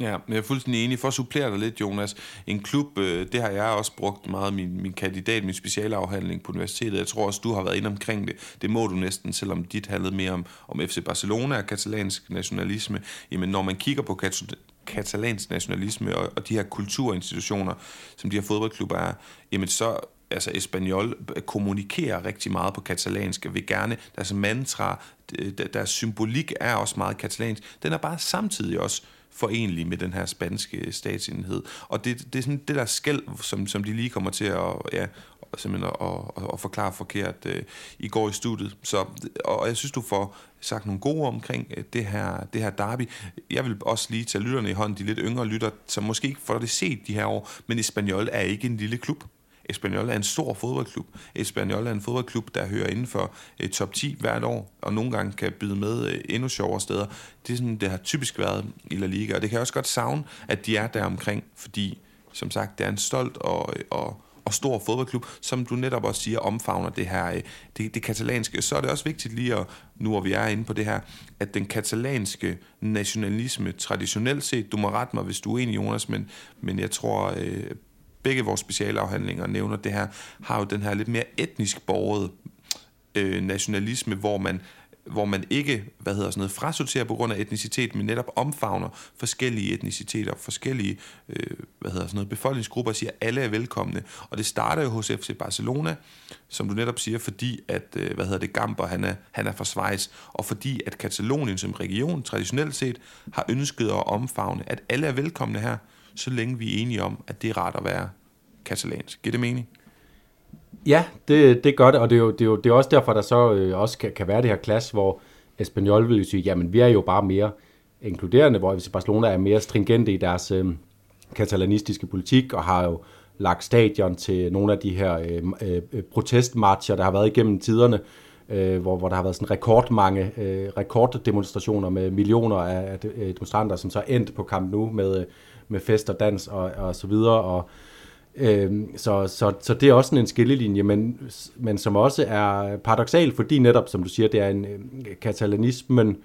Ja, jeg er fuldstændig enig. For at supplere dig lidt, Jonas. En klub, øh, det har jeg også brugt meget min, min kandidat, min specialafhandling på universitetet. Jeg tror også, du har været inde omkring det. Det må du næsten, selvom dit handlede mere om, om FC Barcelona og katalansk nationalisme. Jamen, når man kigger på kat- katalansk nationalisme og, og de her kulturinstitutioner, som de her fodboldklubber er, jamen så altså Espanyol øh, kommunikerer rigtig meget på katalansk, vil gerne, deres mantra, deres symbolik er også meget katalansk. Den er bare samtidig også forenlig med den her spanske statsenhed. Og det, det er sådan det der skæld, som, som de lige kommer til at, ja, simpelthen at, at, at forklare forkert øh, i går i studiet. Så, og jeg synes, du får sagt nogle gode omkring øh, det her, det her derby. Jeg vil også lige tage lytterne i hånden, de lidt yngre lytter, som måske ikke får det set de her år, men Espanyol er ikke en lille klub. Espanyol er en stor fodboldklub. Espanyol er en fodboldklub, der hører inden for eh, top 10 hvert år, og nogle gange kan byde med eh, endnu sjovere steder. Det er sådan, det har typisk været i La Liga, og det kan jeg også godt savne, at de er der omkring, fordi som sagt, det er en stolt og, eh, og, og stor fodboldklub, som du netop også siger, omfavner det her, eh, det, det katalanske. Så er det også vigtigt lige at, nu hvor vi er inde på det her, at den katalanske nationalisme traditionelt set, du må rette mig, hvis du er enig, Jonas, men, men jeg tror, eh, begge vores specialafhandlinger nævner det her, har jo den her lidt mere etnisk borget øh, nationalisme, hvor man hvor man ikke, hvad hedder sådan noget, frasorterer på grund af etnicitet, men netop omfavner forskellige etniciteter, forskellige, øh, hvad hedder sådan noget, befolkningsgrupper, og siger, at alle er velkomne. Og det starter jo hos FC Barcelona, som du netop siger, fordi at, øh, hvad hedder det, Gamper, han er, han er fra Schweiz, og fordi at Katalonien som region traditionelt set har ønsket at omfavne, at alle er velkomne her, så længe vi er enige om, at det er rart at være katalansk. Giver det mening? Ja, det, det gør det, og det er jo, det er jo det er også derfor, der så øh, også kan, kan være det her klasse, hvor Espanyol vil sige, jamen vi er jo bare mere inkluderende, hvor hvis Barcelona er mere stringente i deres øh, katalanistiske politik, og har jo lagt stadion til nogle af de her øh, øh, øh, protestmarcher, der har været igennem tiderne, øh, hvor, hvor der har været sådan rekordmange øh, rekorddemonstrationer med millioner af, øh, demonstranter, som så endte på kamp nu med, øh, med fest og dans og, og så videre, og øh, så, så, så det er også en skillelinje, men, men som også er paradoxal, fordi netop, som du siger, det er en øhm, katalanismen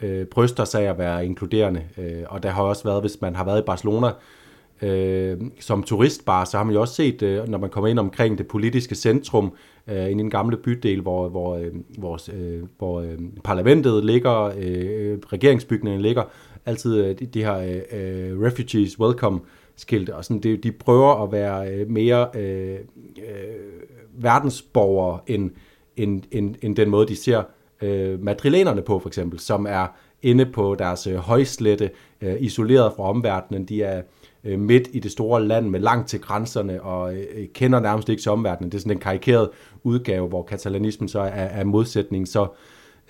øh, bryster sig at være inkluderende, øh, og der har også været, hvis man har været i Barcelona, øh, som turistbar, så har man jo også set, øh, når man kommer ind omkring det politiske centrum, øh, ind i den gamle bydel, hvor, hvor, øhm, øh, hvor, øh, hvor øh, parlamentet ligger, øh, regeringsbygningen ligger, altid øh, de, de her øh, øh, refugees welcome skilte, og sådan, de, de prøver at være øh, mere øh, øh, verdensborgere end, end, end, end den måde, de ser øh, madrilenerne på, for eksempel, som er inde på deres øh, højslette, øh, isoleret fra omverdenen. De er øh, midt i det store land med langt til grænserne og øh, øh kender nærmest ikke til omverdenen. Det er sådan en karikeret udgave, hvor katalanismen så er, er modsætning. Så, øh,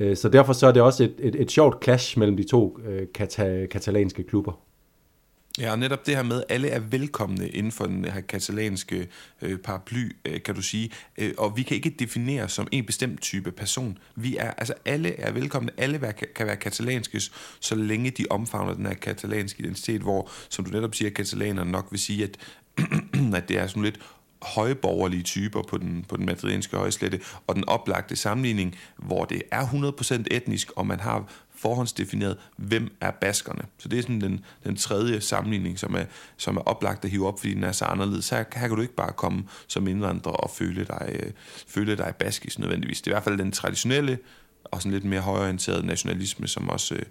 Øh, så derfor så er det også et, et, et sjovt clash mellem de to øh, kata, katalanske klubber. Ja, og netop det her med, at alle er velkomne inden for den her katalanske øh, paraply, øh, kan du sige. Øh, og vi kan ikke definere som en bestemt type person. Vi er, altså alle er velkomne, alle være, kan være katalanske, så længe de omfavner den her katalanske identitet, hvor, som du netop siger, katalanerne nok vil sige, at, at det er sådan lidt højborgerlige typer på den, på den madrilenske højslette, og den oplagte sammenligning, hvor det er 100% etnisk, og man har forhåndsdefineret, hvem er baskerne. Så det er sådan den, den tredje sammenligning, som er, som er oplagt at hive op, fordi den er så anderledes. Her, her kan du ikke bare komme som indvandrer og føle dig, øh, føle dig baskisk nødvendigvis. Det er i hvert fald den traditionelle og sådan lidt mere højorienteret nationalisme, som også, øh,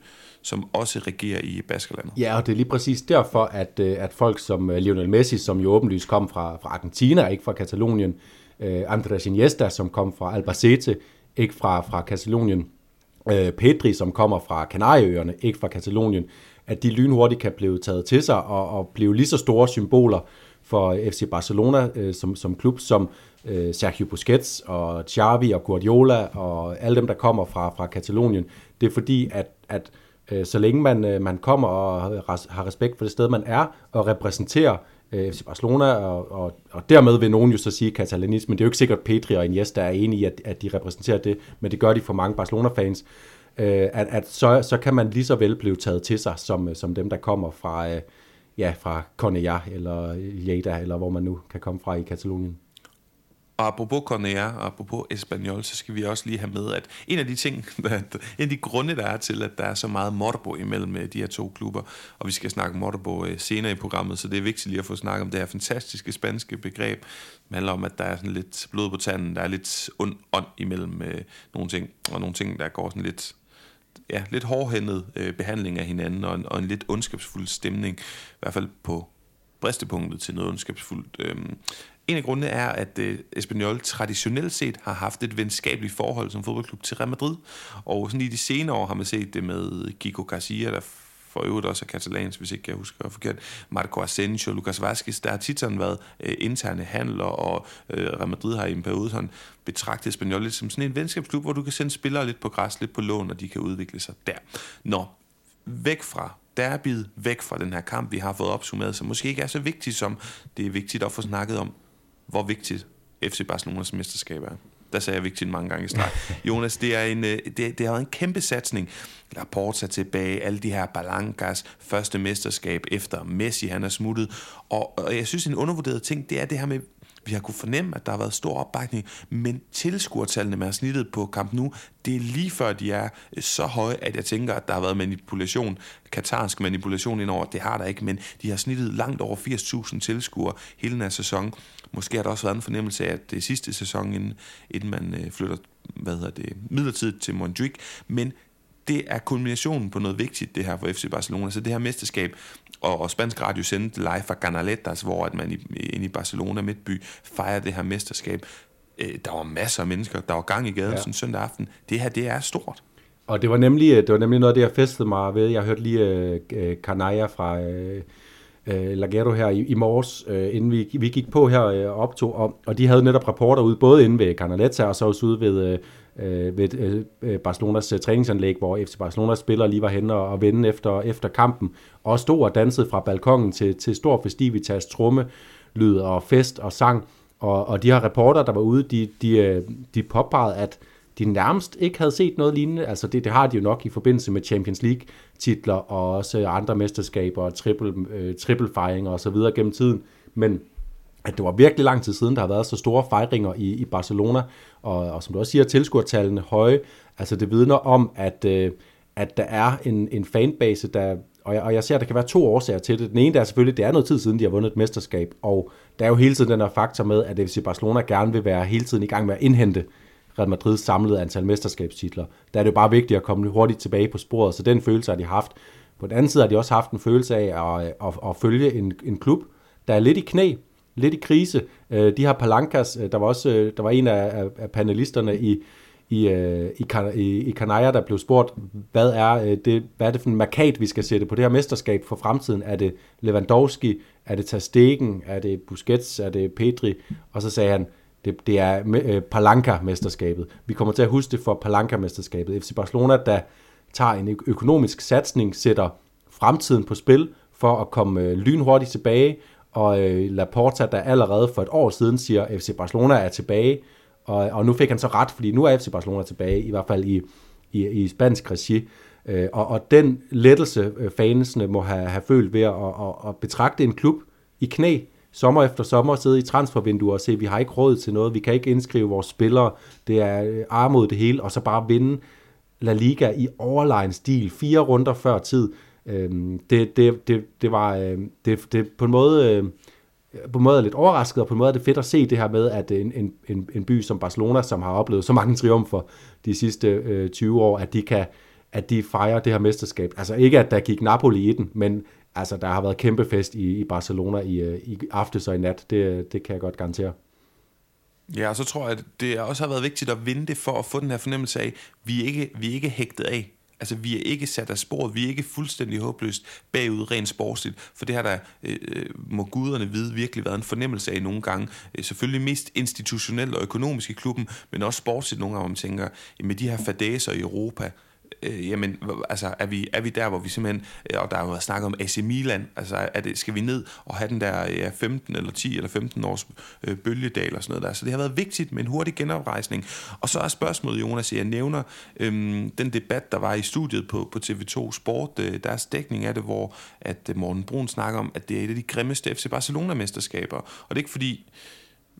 som også regerer i Baskerlandet. Ja, og det er lige præcis derfor, at, øh, at folk som øh, Lionel Messi, som jo åbenlyst kom fra, fra Argentina, ikke fra Katalonien, Andres Iniesta, som kom fra Albacete, ikke fra, fra Katalonien, øh, Pedri, som kommer fra Kanarieøerne, ikke fra Katalonien, at de lynhurtigt kan blive taget til sig og, og blive lige så store symboler for FC Barcelona øh, som, som klub, som øh, Sergio Busquets og Xavi og Guardiola og alle dem, der kommer fra, fra Katalonien. Det er fordi, at, at øh, så længe man, øh, man kommer og har respekt for det sted, man er, og repræsenterer øh, FC Barcelona, og, og, og dermed vil nogen jo så sige katalanisme. Det er jo ikke sikkert, Petri og Iniesta er enige i, at, at de repræsenterer det, men det gør de for mange Barcelona-fans. Øh, at, at så, så kan man lige så vel blive taget til sig, som, øh, som dem, der kommer fra, øh, ja, fra Cornellà eller Lleida, eller hvor man nu kan komme fra i Katalonien. Og apropos Cornea, og apropos Espanol, så skal vi også lige have med, at en af de ting, en af de grunde, der er til, at der er så meget Morbo imellem øh, de her to klubber, og vi skal snakke Morbo øh, senere i programmet, så det er vigtigt lige at få snakket om det her fantastiske spanske begreb. Det handler om, at der er sådan lidt blod på tanden, der er lidt ond ånd imellem øh, nogle ting, og nogle ting, der går sådan lidt ja, lidt hårdhændet øh, behandling af hinanden, og en, og en lidt ondskabsfuld stemning, i hvert fald på bristepunktet til noget ondskabsfuldt. Øh, en af grundene er, at øh, Espanyol traditionelt set har haft et venskabeligt forhold som fodboldklub til Real Madrid. Og sådan i de senere år har man set det med Kiko Garcia, der for øvrigt også er katalansk, hvis ikke jeg husker forkert, Marco Asensio, Lucas Vazquez, der har tit sådan været øh, interne handler, og øh, Real Madrid har i en periode sådan betragtet Espanyol lidt som sådan en venskabsklub, hvor du kan sende spillere lidt på græs, lidt på lån, og de kan udvikle sig der. Nå, væk fra derbyet, væk fra den her kamp, vi har fået opsummeret, som måske ikke er så vigtigt, som det er vigtigt at få snakket om, hvor vigtigt FC Barcelonas mesterskab er. Der sagde jeg vigtigt mange gange i streg. Jonas, det, er en, øh, det, det har været en kæmpe satsning. Laporta tilbage, alle de her Balancas første mesterskab efter Messi, han er smuttet. Og, og jeg synes, en undervurderet ting, det er det her med, vi har kunne fornemme, at der har været stor opbakning, men tilskuertallene med snittet på kamp nu, det er lige før de er øh, så høje, at jeg tænker, at der har været manipulation, katarsk manipulation indover. Det har der ikke, men de har snittet langt over 80.000 tilskuere hele den her sæson. Måske har der også været en fornemmelse af, at det er sidste sæson, inden, inden man øh, flytter hvad hedder det, midlertidigt til Montjuic, men det er kulminationen på noget vigtigt, det her for FC Barcelona. Så det her mesterskab, og, og spansk radio sendte live fra Canaletas, hvor at man i, inde i Barcelona midtby fejrer det her mesterskab. Øh, der var masser af mennesker, der var gang i gaden ja. sådan søndag aften. Det her, det er stort. Og det var nemlig, øh, det var nemlig noget af det, jeg festede mig ved. Jeg hørte lige uh, Kanaya fra uh, uh, Lagero her i, i morges, uh, inden vi, vi gik på her uh, optog, og, og de havde netop rapporter ud, både inde ved Canaleta og så også ude ved, øh, ved øh, øh Barcelonas øh, træningsanlæg, hvor FC Barcelona spiller lige var henne og, og vende efter, efter kampen, og stod og dansede fra balkongen til, til stor festivitas, tromme, lyd og fest og sang. Og, og de her reporter, der var ude, de, de, øh, de påpegede, at de nærmest ikke havde set noget lignende. Altså det, det har de jo nok i forbindelse med Champions League titler og også andre mesterskaber og triple, øh, triple fejringer og så videre gennem tiden. Men at det var virkelig lang tid siden, der har været så store fejringer i, i Barcelona, og, og som du også siger, tilskuertallene høje. Altså det vidner om, at, øh, at der er en, en fanbase, der, og jeg, og jeg ser, at der kan være to årsager til det. Den ene der er selvfølgelig, det er noget tid siden, de har vundet et mesterskab, og der er jo hele tiden den her faktor med, at FC Barcelona gerne vil være hele tiden i gang med at indhente Real Madrids samlede antal mesterskabstitler. Der er det jo bare vigtigt at komme hurtigt tilbage på sporet, så den følelse har de haft. På den anden side har de også haft en følelse af at, øh, at, at følge en, en klub, der er lidt i knæ, lidt i krise. Øh, de her Palancas, øh, der var også øh, der var en af, af panelisterne i, i, øh, i, i, i Kanaya, der blev spurgt, hvad er, det, hvad er det for en markat, vi skal sætte på det her mesterskab for fremtiden? Er det Lewandowski? Er det Tastegen? Er det Busquets? Er det Pedri? Og så sagde han, det, det er Palanca-mesterskabet. Vi kommer til at huske det for Palanca-mesterskabet. FC Barcelona, der tager en økonomisk satsning, sætter fremtiden på spil for at komme lynhurtigt tilbage, og øh, Laporta, der allerede for et år siden siger, at FC Barcelona er tilbage, og, og nu fik han så ret, fordi nu er FC Barcelona tilbage, i hvert fald i, i, i spansk regi. Øh, og, og den lettelse, øh, fansene må have, have følt ved at, at, at betragte en klub i knæ, sommer efter sommer sidde i transfervinduer og se, at vi har ikke råd til noget, vi kan ikke indskrive vores spillere, det er øh, armod det hele, og så bare vinde La Liga i overlegen stil, fire runder før tid. Øhm, det, det, det, det var øh, det, det på en måde øh, på en måde er lidt overrasket, og på en måde er det fedt at se det her med, at en, en, en, en by som Barcelona, som har oplevet så mange triumfer de sidste øh, 20 år, at de kan at de fejrer det her mesterskab. Altså ikke, at der gik Napoli i den, men altså, der har været kæmpe fest i, i Barcelona i, øh, i aftes og i nat. Det, det kan jeg godt garantere. Ja, og så tror jeg, at det også har været vigtigt at vinde det for at få den her fornemmelse af, at vi ikke, vi ikke hægtet af. Altså, vi er ikke sat af sporet, vi er ikke fuldstændig håbløst bagud rent sportsligt, for det har der, øh, øh, må guderne vide, virkelig været en fornemmelse af nogle gange. Øh, selvfølgelig mest institutionelt og økonomisk i klubben, men også sportsligt nogle gange, hvor man tænker, med de her fadæser i Europa, øh, jamen, altså, er vi, er vi der, hvor vi simpelthen, øh, og der har jo været snakket om AC Milan, altså, er det, skal vi ned og have den der ja, 15 eller 10 eller 15 års øh, bølgedal og sådan noget der. Så det har været vigtigt med en hurtig genoprejsning. Og så er spørgsmålet, Jonas, jeg nævner øh, den debat, der var i studiet på, på TV2 Sport, øh, deres dækning af det, hvor at øh, Morten Brun snakker om, at det er et af de grimmeste FC Barcelona-mesterskaber. Og det er ikke fordi,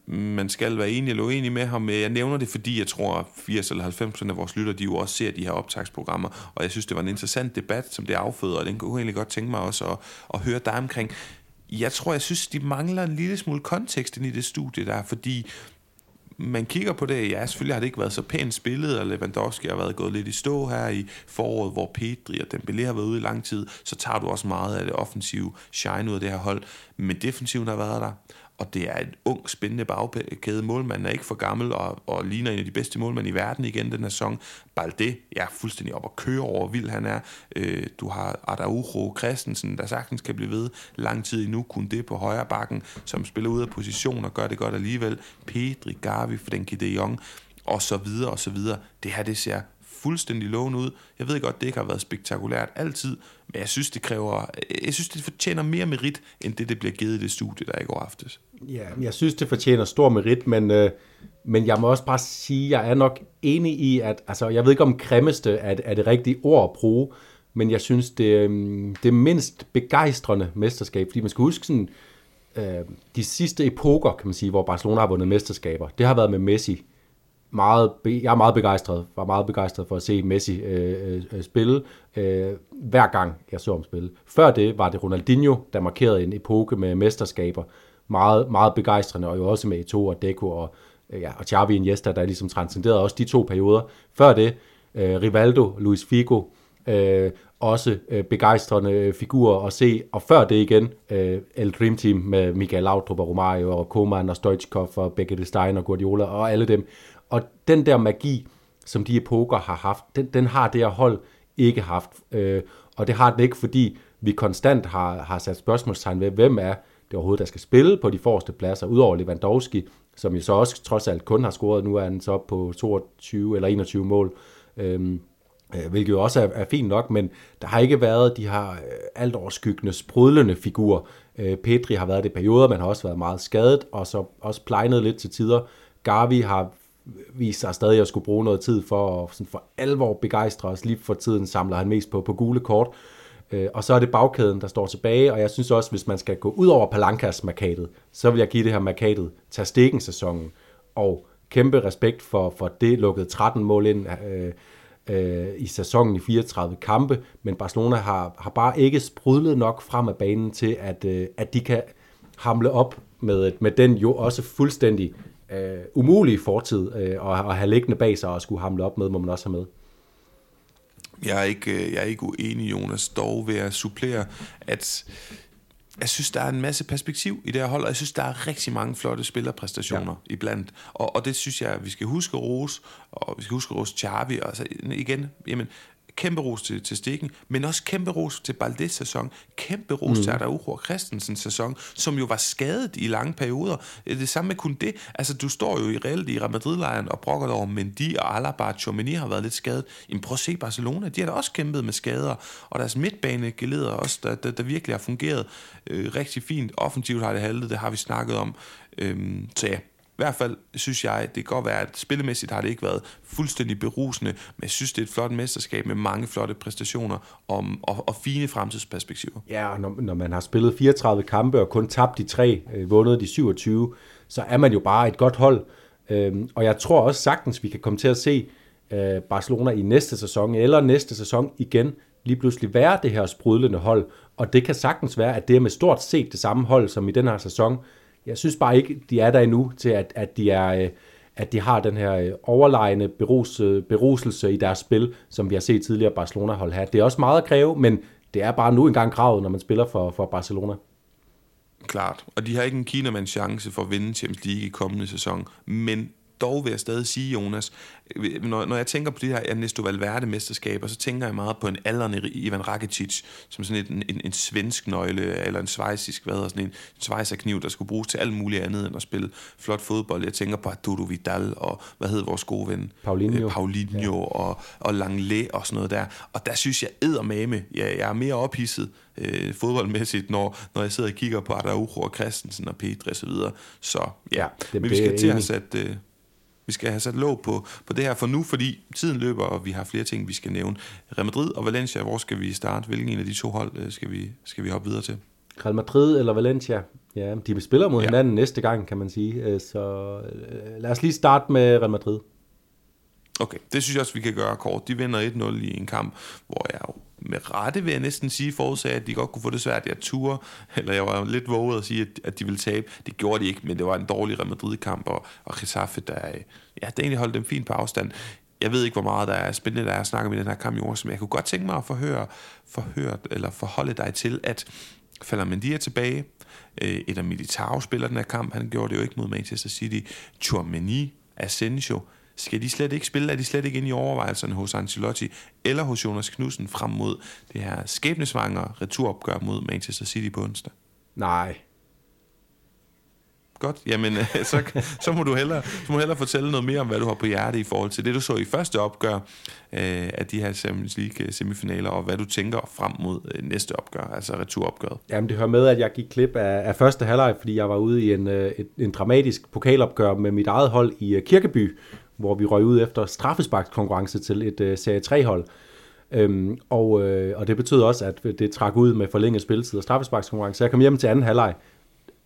man skal være enig eller uenig med ham. Jeg nævner det, fordi jeg tror, at 80 eller 90 af vores lytter, de jo også ser de her optagsprogrammer, og jeg synes, det var en interessant debat, som det afføder, og den kunne jeg egentlig godt tænke mig også at, at høre dig omkring. Jeg tror, jeg synes, de mangler en lille smule kontekst ind i det studie der, fordi man kigger på det, ja, selvfølgelig har det ikke været så pænt spillet, og Lewandowski har været gået lidt i stå her i foråret, hvor Pedri og Dembélé har været ude i lang tid, så tager du også meget af det offensive shine ud af det her hold, men defensiven har været der, og det er en ung, spændende bagkæde. Målmanden er ikke for gammel og, og ligner en af de bedste målmænd i verden igen den her sæson. Balde, jeg er fuldstændig op at køre over, vild han er. Øh, du har Araujo Christensen, der sagtens kan blive ved lang tid endnu, kun det på højre bakken, som spiller ud af position og gør det godt alligevel. Pedri, Gavi, Frenkie de Jong, og så videre, og så videre. Det her, det ser fuldstændig lovende ud. Jeg ved godt, det ikke har været spektakulært altid, men jeg synes, det kræver, jeg synes, det fortjener mere merit, end det, det bliver givet i det studie, der i går aftes. Ja, jeg synes, det fortjener stor merit, men, øh, men jeg må også bare sige, jeg er nok enig i, at altså, jeg ved ikke om kremmeste er, er det rigtige ord at bruge, men jeg synes, det, øh, det mindst begejstrende mesterskab, fordi man skal huske sådan, øh, de sidste epoker, kan man sige, hvor Barcelona har vundet mesterskaber, det har været med Messi, meget, jeg er meget begejstret, var meget begejstret for at se Messi øh, øh, øh, spille, øh, hver gang jeg så ham spille. Før det var det Ronaldinho, der markerede en epoke med mesterskaber, meget, meget begejstrende, og jo også med Eto'o og Deco og, øh, ja, og Xavi Iniesta, der ligesom transcenderede også de to perioder. Før det, øh, Rivaldo, Luis Figo, øh, også øh, begejstrende øh, figurer at se. Og før det igen, øh, El Dream Team med Michael Laudrup og Romario og Koeman og Stoichkov og Becke Stein og Guardiola og alle dem. Og den der magi, som de epoker har haft, den, den har det her hold ikke haft. Øh, og det har den ikke, fordi vi konstant har, har sat spørgsmålstegn ved, hvem er det overhovedet, der skal spille på de forreste pladser, udover Lewandowski, som jo så også trods alt kun har scoret, nu er han så op på 22 eller 21 mål, øhm, øh, hvilket jo også er, er fint nok, men der har ikke været de her øh, alt overskyggende, sprudlende figurer. Øh, Petri har været det i perioder, men har også været meget skadet, og så også plejnet lidt til tider. Gavi har vist sig stadig at skulle bruge noget tid for at sådan for alvor begejstre os. Lige for tiden samler han mest på, på gule kort. Øh, og så er det bagkæden, der står tilbage, og jeg synes også, hvis man skal gå ud over Palankas markadet, så vil jeg give det her markadet til stikken sæsonen og kæmpe respekt for, for det lukkede 13 mål ind øh, øh, i sæsonen i 34 kampe, men Barcelona har, har bare ikke sprudlet nok frem af banen til, at, øh, at de kan hamle op med, med den jo også fuldstændig øh, umulige fortid øh, og, og have liggende bag sig og skulle hamle op med, må man også have med. Jeg er ikke, øh, jeg er ikke uenig, Jonas, dog ved at supplere, at jeg synes, der er en masse perspektiv i det her hold, og jeg synes, der er rigtig mange flotte spillerpræstationer ja. iblandt. Og, og det synes jeg, vi skal huske Rose, og vi skal huske Rose Charvi, og så igen, jamen, Kæmpe ros til, til Stikken, men også kæmpe ros til Baldes sæson, kæmpe ros mm. til Araujo Christensens sæson, som jo var skadet i lange perioder. Det samme med kun det. Altså, du står jo i reelt i Real Madrid-lejren og brokker over Mendy og Alaba og Chomini har været lidt skadet. Jamen, prøv at se Barcelona. De har da også kæmpet med skader, og deres midtbane geleder også, der, der, der virkelig har fungeret øh, rigtig fint. Offensivt har det haltet, det har vi snakket om. Øhm, så ja, i hvert fald synes jeg, det kan godt være, at spillemæssigt har det ikke været fuldstændig berusende, men jeg synes, det er et flot mesterskab med mange flotte præstationer og, og, og fine fremtidsperspektiver. Ja, når, når man har spillet 34 kampe og kun tabt de tre, øh, vundet de 27, så er man jo bare et godt hold. Øhm, og jeg tror også sagtens, vi kan komme til at se øh, Barcelona i næste sæson, eller næste sæson igen, lige pludselig være det her sprudlende hold. Og det kan sagtens være, at det er med stort set det samme hold, som i den her sæson, jeg synes bare ikke, de er der endnu til, at, at de er... Øh, at de har den her øh, overlegne berus, beruselse i deres spil, som vi har set tidligere Barcelona hold have. Det er også meget at kræve, men det er bare nu engang kravet, når man spiller for, for Barcelona. Klart, og de har ikke en Kinamands chance for at vinde Champions League i kommende sæson, men dog vil jeg stadig sige, Jonas, når, når jeg tænker på det her Ernesto Valverde-mesterskaber, så tænker jeg meget på en aldrende Ivan Rakitic, som sådan en, en, en svensk nøgle, eller en svejsisk, hvad hedder sådan en, en svejserkniv, der skulle bruges til alt muligt andet end at spille flot fodbold. Jeg tænker på Arturo Vidal, og hvad hedder vores gode ven? Paulinho. Øh, Paulinho ja. og, og Langley og sådan noget der. Og der synes jeg, eddermame, jeg, jeg er mere ophidset øh, fodboldmæssigt, når, når jeg sidder og kigger på Araujo og Christensen og Pedri og så videre. Så ja, ja men vi skal til at sat... Øh, vi skal have sat låg på, på det her for nu, fordi tiden løber, og vi har flere ting, vi skal nævne. Real Madrid og Valencia, hvor skal vi starte? Hvilken en af de to hold øh, skal vi, skal vi hoppe videre til? Real Madrid eller Valencia? Ja, de spiller mod ja. hinanden næste gang, kan man sige. Øh, så øh, lad os lige starte med Real Madrid. Okay, det synes jeg også, vi kan gøre kort. De vinder 1-0 i en kamp, hvor jeg med rette vil jeg næsten sige, forudsagde, at de godt kunne få det svært. Jeg turde, eller jeg var lidt våget at sige, at, at de ville tabe. Det gjorde de ikke, men det var en dårlig Real Madrid-kamp, og, og Getafe, der ja, det egentlig holdt dem fint på afstand. Jeg ved ikke, hvor meget der er spændende, der er at snakke med den her kamp i år, som jeg kunne godt tænke mig at forhøre, forhøre eller forholde dig til, at falder Mendy tilbage. Øh, Et af Militao spiller den her kamp. Han gjorde det jo ikke mod Manchester City. Chouameni, Asensio, skal de slet ikke spille? Er de slet ikke inde i overvejelserne hos Ancelotti eller hos Jonas Knudsen frem mod det her skæbnesvangere returopgør mod Manchester City på onsdag? Nej, Godt, jamen så, så, må du hellere, så må du hellere fortælle noget mere om, hvad du har på hjerte i forhold til det, du så i første opgør øh, af de her Champions League semifinaler, og hvad du tænker frem mod øh, næste opgør, altså returopgøret. Jamen det hører med, at jeg gik klip af, af første halvleg, fordi jeg var ude i en, øh, et, en dramatisk pokalopgør med mit eget hold i øh, Kirkeby, hvor vi røg ud efter straffesparkskonkurrence til et øh, Serie 3-hold. Øhm, og, øh, og det betød også, at det trak ud med forlænget spilletid og straffesparkskonkurrence. Så jeg kom hjem til anden halvleg,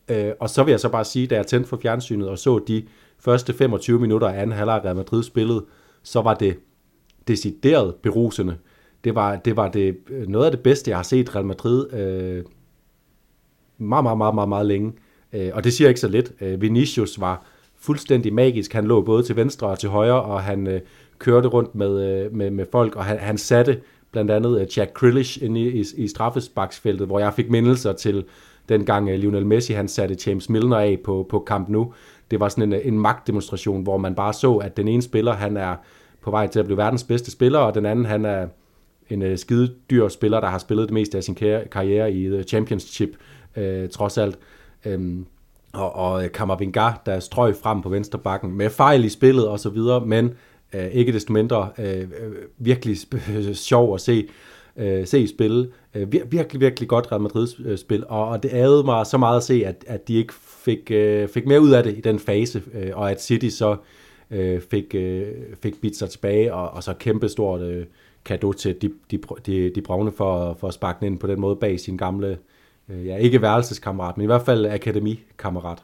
øh, og så vil jeg så bare sige, da jeg tændte for fjernsynet og så de første 25 minutter af anden halvleg Real Madrid spillet, så var det decideret berusende. Det var, det var det, øh, noget af det bedste, jeg har set Real Madrid øh, meget, meget, meget, meget, meget længe. Øh, og det siger ikke så lidt. Øh, Vinicius var fuldstændig magisk. Han lå både til venstre og til højre, og han øh, kørte rundt med, øh, med, med folk, og han, han satte blandt andet øh, Jack Grealish ind i, i, i straffesparksfeltet, hvor jeg fik mindelser til dengang øh, Lionel Messi han satte James Milner af på, på Camp Nou. Det var sådan en, øh, en magtdemonstration, hvor man bare så, at den ene spiller, han er på vej til at blive verdens bedste spiller, og den anden, han er en øh, skide dyr spiller, der har spillet det meste af sin karriere i The Championship, øh, trods alt. Um, og, og øh, Kamavinga, der strøg frem på venstre bakken med fejl i spillet og så videre, men øh, ikke desto mindre øh, øh virkelig sjov at se, øh, se i Øh, vir- virkelig, virkelig godt Real Madrid-spil, øh, og, og det ærede mig så meget at se, at, at de ikke fik, øh, fik mere ud af det i den fase, øh, og at City så øh, fik, øh, fik bidt sig tilbage, og, og så kæmpe stort uh, kado til de, de, de, de brune for, for at sparke ind på den måde bag sin gamle øh, ja, ikke værelseskammerat, men i hvert fald akademikammerat.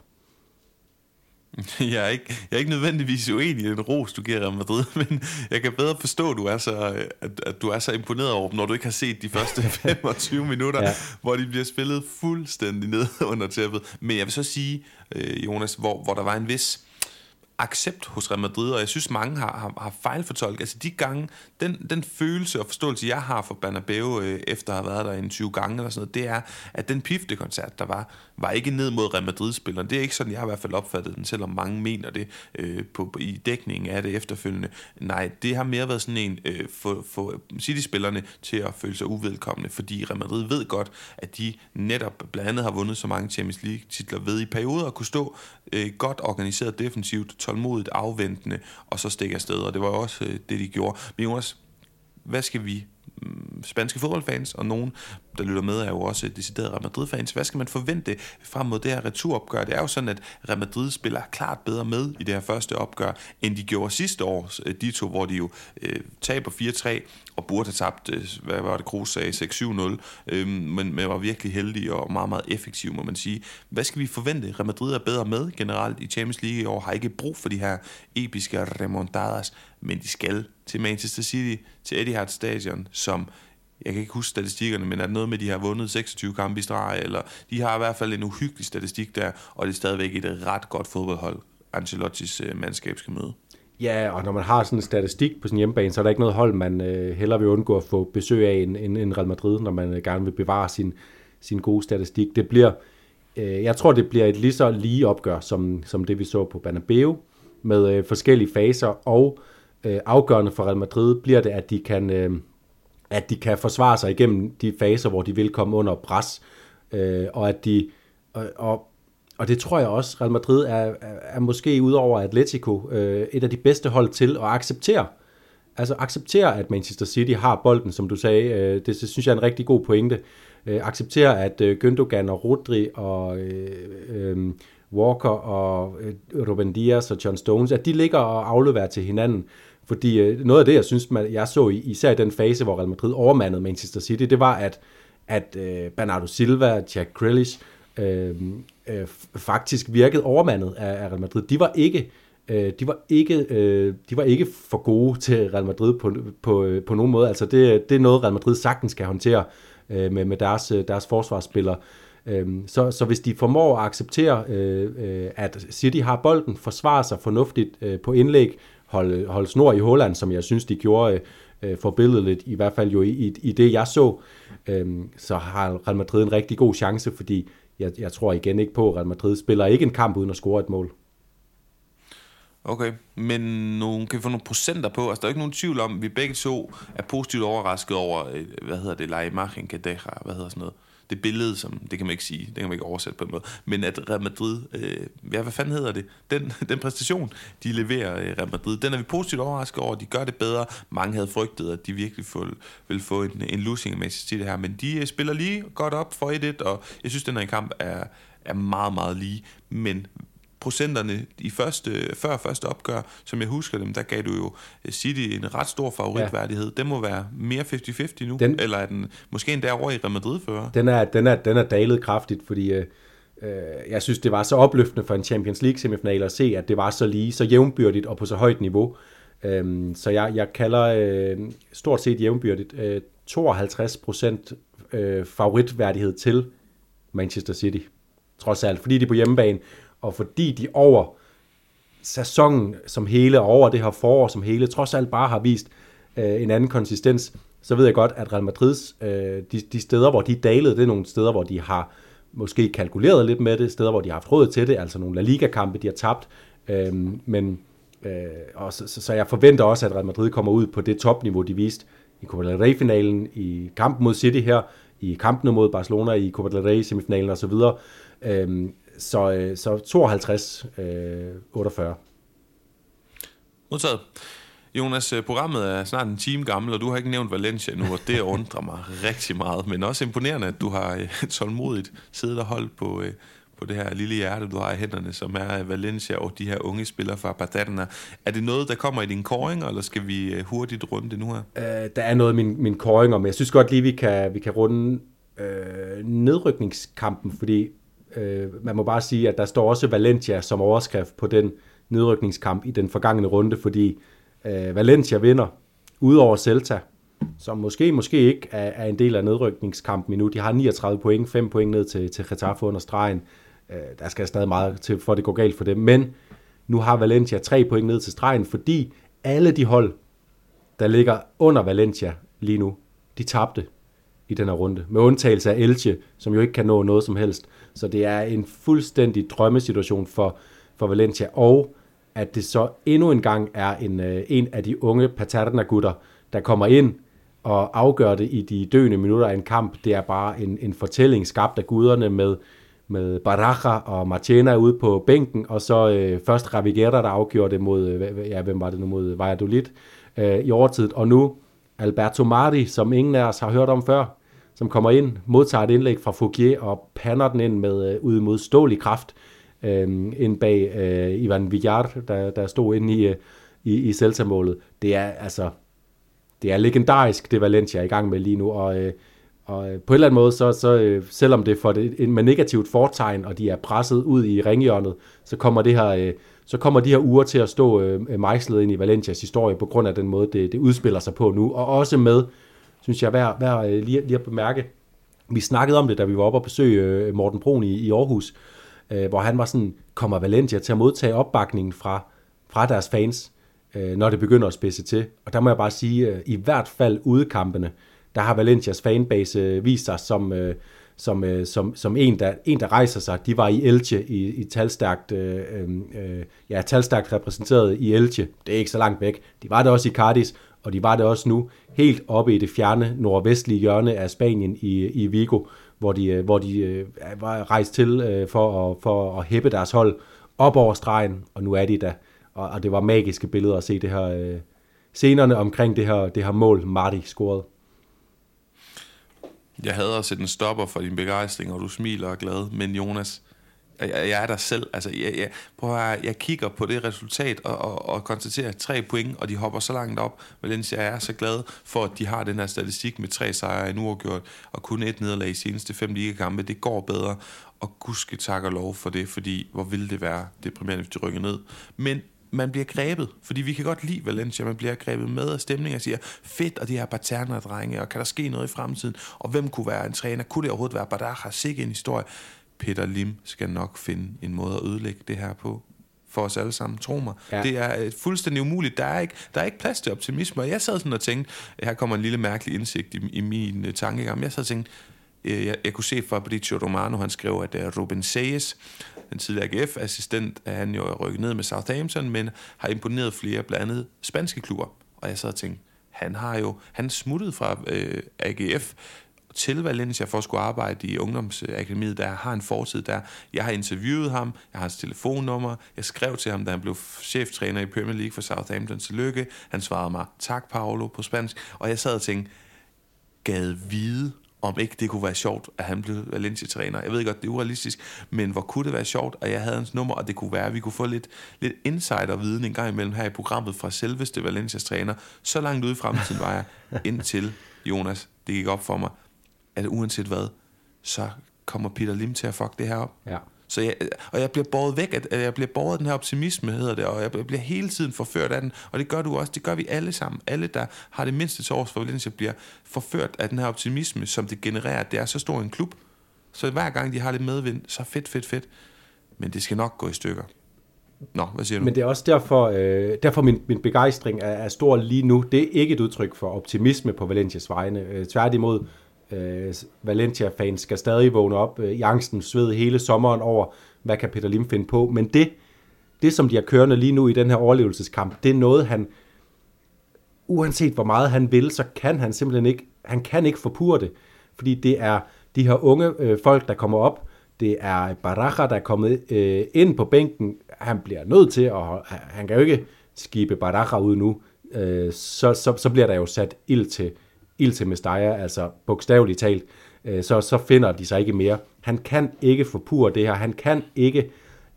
Jeg er, ikke, jeg er ikke nødvendigvis uenig i den ros, du giver Real Madrid, men jeg kan bedre forstå, at du er så, at, at du er så imponeret over dem, når du ikke har set de første 25 minutter, ja. hvor de bliver spillet fuldstændig ned under tæppet. Men jeg vil så sige, øh, Jonas, hvor, hvor der var en vis accept hos Real Madrid, og jeg synes, mange har, har, har fejlfortolket. Altså de gange, den, den følelse og forståelse, jeg har for Bernabeu, øh, efter at have været der en 20 gange eller sådan noget, det er, at den pifte-koncert, der var, var ikke ned mod Real Madrid-spilleren. Det er ikke sådan, jeg har i hvert fald opfattet den, selvom mange mener det øh, på, på, i dækningen af det efterfølgende. Nej, det har mere været sådan en øh, for, for City-spillerne til at føle sig uvedkommende, fordi Real Madrid ved godt, at de netop blandt andet har vundet så mange Champions League-titler ved i perioder at kunne stå øh, godt organiseret defensivt, tålmodigt afventende, og så stikke afsted, og det var også øh, det, de gjorde. Men Jonas, hvad skal vi spanske fodboldfans, og nogen, der lytter med, er jo også deciderede Real Madrid-fans. Hvad skal man forvente frem mod det her returopgør? Det er jo sådan, at Real Madrid spiller klart bedre med i det her første opgør, end de gjorde sidste år, øh, de to, hvor de jo øh, taber 4-3, og burde have tabt, øh, hvad var det, Kroos sagde, 6-7-0, øh, men, men var virkelig heldig og meget, meget effektiv, må man sige. Hvad skal vi forvente? Real Madrid er bedre med generelt i Champions League i år, har ikke brug for de her episke remontadas, men de skal til Manchester City, til Etihad Stadion, som jeg kan ikke huske statistikkerne, men er det noget med, at de har vundet 26 kampe i streg, eller de har i hvert fald en uhyggelig statistik der, og det er stadigvæk et ret godt fodboldhold, Ancelottis øh, mandskab skal møde. Ja, og når man har sådan en statistik på sin hjemmebane, så er der ikke noget hold, man øh, hellere vil undgå at få besøg af end, end, end Real Madrid, når man øh, gerne vil bevare sin, sin gode statistik. Det bliver, øh, jeg tror, det bliver et lige så lige opgør, som, som det vi så på Banabeo, med øh, forskellige faser, og øh, Øh, afgørende for Real Madrid bliver det, at de kan... Øh, at de kan forsvare sig igennem de faser, hvor de vil komme under pres, øh, og at de, og, og, og det tror jeg også, Real Madrid er, er, er måske udover Atletico øh, et af de bedste hold til at acceptere, altså acceptere, at Manchester City har bolden, som du sagde, øh, det, det synes jeg er en rigtig god pointe, øh, acceptere, at øh, Gündogan og Rodri og øh, øh, Walker og øh, Ruben Dias og John Stones, at de ligger og afleverer til hinanden, fordi øh, noget af det, jeg synes, man, jeg så i, især i den fase, hvor Real Madrid overmandede Manchester City, det var, at, at øh, Bernardo Silva, Jack Grealish, øh, øh, faktisk virkede overmandet af, af Real Madrid. De var ikke øh, de var ikke øh, de var ikke for gode til Real Madrid på, på, øh, på nogen måde. Altså det, det er noget Real Madrid sagtens kan håndtere øh, med, med deres, øh, deres forsvarsspillere. Øh, så, så hvis de formår at acceptere, øh, øh at City har bolden, forsvarer sig fornuftigt øh, på indlæg, holde, holde snor i Holland, som jeg synes, de gjorde øh, øh forbilledeligt, i hvert fald jo i, i, i det, jeg så, øh, så har Real Madrid en rigtig god chance, fordi jeg, jeg tror igen ikke på, at Real Madrid spiller ikke en kamp uden at score et mål. Okay, men nogle, kan vi få nogle procenter på? Altså, der er ikke nogen tvivl om, at vi begge to er positivt overrasket over, øh, hvad hedder det, La Kadeja, hvad hedder sådan noget? Det billede, som, det kan man ikke sige, det kan man ikke oversætte på en måde, men at Real Madrid, øh, ja, hvad fanden hedder det? Den, den præstation, de leverer øh, Real Madrid, den er vi positivt overrasket over, de gør det bedre. Mange havde frygtet, at de virkelig få, ville få en, en losing match til det her, men de øh, spiller lige godt op for 1-1, og jeg synes, den her kamp er, er meget, meget lige, men procenterne i første, før første opgør, som jeg husker dem, der gav du jo øh, City en ret stor favoritværdighed. Ja. Den må være mere 50-50 nu, den, eller er den måske endda over i Real Madrid før? Den er, den er, den er dalet kraftigt, fordi øh, øh, jeg synes, det var så opløftende for en Champions League semifinal at se, at det var så lige, så jævnbyrdigt og på så højt niveau. Øh, så jeg, jeg kalder øh, stort set jævnbyrdigt øh, 52 procent øh, favoritværdighed til Manchester City trods alt, fordi de er på hjemmebane, og fordi de over sæsonen som hele, og over det her forår som hele, trods alt bare har vist øh, en anden konsistens, så ved jeg godt, at Real Madrids, øh, de, de steder, hvor de dalede, det er nogle steder, hvor de har måske kalkuleret lidt med det, steder, hvor de har haft råd til det, altså nogle La Liga-kampe, de har tabt, øh, men øh, og så, så, så jeg forventer også, at Real Madrid kommer ud på det topniveau, de viste i Copa del Rey-finalen, i kampen mod City her, i kampen mod Barcelona, i Copa del Rey-semifinalen osv., øh, så, øh, så 52, øh, 48. Modtaget. Jonas, øh, programmet er snart en time gammel, og du har ikke nævnt Valencia nu, og det undrer mig rigtig meget. Men også imponerende, at du har øh, tålmodigt siddet og holdt på, på det her lille hjerte, du har i hænderne, som er Valencia og de her unge spillere fra Paterna. Er det noget, der kommer i din koring, eller skal vi hurtigt runde det nu her? Uh, der er noget i min, min koring, men jeg synes godt lige, vi kan, vi kan runde uh, nedrykningskampen, fordi Øh, man må bare sige, at der står også Valencia som overskrift på den nedrykningskamp i den forgangne runde, fordi øh, Valencia vinder udover Celta, som måske, måske ikke er, er en del af nedrykningskampen endnu. De har 39 point, 5 point ned til, til Getafe under stregen. Øh, der skal stadig meget til, for at det går galt for dem. Men nu har Valencia 3 point ned til stregen, fordi alle de hold, der ligger under Valencia lige nu, de tabte i den her runde. Med undtagelse af Elche, som jo ikke kan nå noget som helst. Så det er en fuldstændig drømmesituation for, for Valencia, og at det så endnu en gang er en, øh, en af de unge Paterna-gutter, der kommer ind og afgør det i de døende minutter af en kamp. Det er bare en, en fortælling skabt af guderne med, med Baraja og Marchena ude på bænken, og så øh, først Ravigera, der afgjorde det mod, øh, ja, hvem var det nu, mod Valladolid øh, i overtid, og nu Alberto Mari, som ingen af os har hørt om før, som kommer ind, modtager et indlæg fra Fouquier og panner den ind med øh, udmodståelig kraft øh, ind bag øh, Ivan Villar, der, der stod inde i, øh, i, i Celta-målet. Det er altså det er legendarisk, det Valencia er i gang med lige nu, og, øh, og øh, på en eller anden måde, så, så øh, selvom det får det med negativt fortegn, og de er presset ud i ringhjørnet, så kommer det her... Øh, så kommer de her uger til at stå øh, mejslet ind i Valencias historie på grund af den måde, det, det udspiller sig på nu, og også med synes jeg værd, værd øh, lige, lige at bemærke. Vi snakkede om det, da vi var oppe og besøge øh, Morten Brun i, i Aarhus, øh, hvor han var sådan, kommer Valencia til at modtage opbakningen fra, fra deres fans, øh, når det begynder at spidse til. Og der må jeg bare sige, øh, i hvert fald udekampene, der har Valencias fanbase øh, vist sig som, øh, som, øh, som, som en, der, en, der rejser sig. De var i Elche i, i talstærkt, øh, øh, ja, talstærkt repræsenteret i Elche. Det er ikke så langt væk. De var der også i Cardis, og de var det også nu, helt oppe i det fjerne nordvestlige hjørne af Spanien i, i Vigo, hvor de, øh, hvor de øh, var rejst til øh, for, at, for at hæppe deres hold op over stregen, og nu er de der. Og, og det var magiske billeder at se det her, øh, scenerne omkring det her, det her mål, Marty scorede. Jeg hader at sætte en stopper for din begejstring, og du smiler og er glad, men Jonas, jeg, jeg er der selv. Altså, jeg, jeg, prøv at, jeg kigger på det resultat og, og, og konstaterer tre point, og de hopper så langt op. Valencia er så glad for, at de har den her statistik med tre sejre en uafgjort, og kun et nederlag i seneste fem ligekampe. Det går bedre, og gudske tak og lov for det, fordi hvor ville det være deprimerende, hvis de rykker ned. Men man bliver grebet, fordi vi kan godt lide Valencia, man bliver grebet med af stemningen og siger, fedt, og de her Paterna drenge, og kan der ske noget i fremtiden, og hvem kunne være en træner, kunne det overhovedet være Badaja, Sikke en historie. Peter Lim skal nok finde en måde at ødelægge det her på. for os alle sammen, tro mig. Ja. Det er øh, fuldstændig umuligt. Der er, ikke, der er ikke plads til optimisme, og jeg sad sådan og tænkte, her kommer en lille mærkelig indsigt i, i min uh, tankegang, jeg sad og tænkte, øh, jeg, jeg kunne se Fabrizio Romano, han skrev, at uh, Ruben Sayes, den tidligere AGF-assistent, er han jo rykket ned med Southampton, men har imponeret flere blandt andet spanske klubber. Og jeg sad og tænkte, han har jo, han smuttede fra øh, AGF til Valencia for at skulle arbejde i ungdomsakademiet, der har en fortid der. Jeg har interviewet ham, jeg har hans telefonnummer, jeg skrev til ham, da han blev cheftræner i Premier League for Southampton til lykke. Han svarede mig, tak Paolo på spansk, og jeg sad og tænkte, gad vide, om ikke det kunne være sjovt, at han blev Valencia-træner. Jeg ved godt, det er urealistisk, men hvor kunne det være sjovt, at jeg havde hans nummer, og det kunne være, at vi kunne få lidt, lidt insider-viden en gang imellem her i programmet fra selveste Valencias træner. Så langt ude i fremtiden var jeg, indtil Jonas, det gik op for mig, at uanset hvad, så kommer Peter Lim til at fuck det her op. Ja. Så jeg, og jeg bliver båret væk, at jeg bliver båret af den her optimisme, hedder det, og jeg bliver hele tiden forført af den, og det gør du også, det gør vi alle sammen. Alle, der har det mindste til års for Valencia, bliver forført af den her optimisme, som det genererer, det er så stor en klub. Så hver gang de har lidt medvind, så fedt, fedt, fedt. Men det skal nok gå i stykker. Nå, hvad siger du? Men det er også derfor, øh, derfor min, min begejstring er, er stor lige nu. Det er ikke et udtryk for optimisme på Valencias vegne. Øh, tværtimod, øh, Valencia-fans skal stadig vågne op øh, i angsten sved hele sommeren over, hvad kan Peter Lim finde på. Men det, det, som de har kørende lige nu i den her overlevelseskamp, det er noget, han, uanset hvor meget han vil, så kan han simpelthen ikke, han kan ikke forpure det. Fordi det er de her unge øh, folk, der kommer op, det er Baraja, der er kommet øh, ind på bænken. Han bliver nødt til at... Han kan jo ikke skibe Baraja ud nu. Øh, så, så, så bliver der jo sat ild til, ild til Mestaya, altså bogstaveligt talt. Øh, så, så finder de sig ikke mere. Han kan ikke forpure det her. Han kan ikke,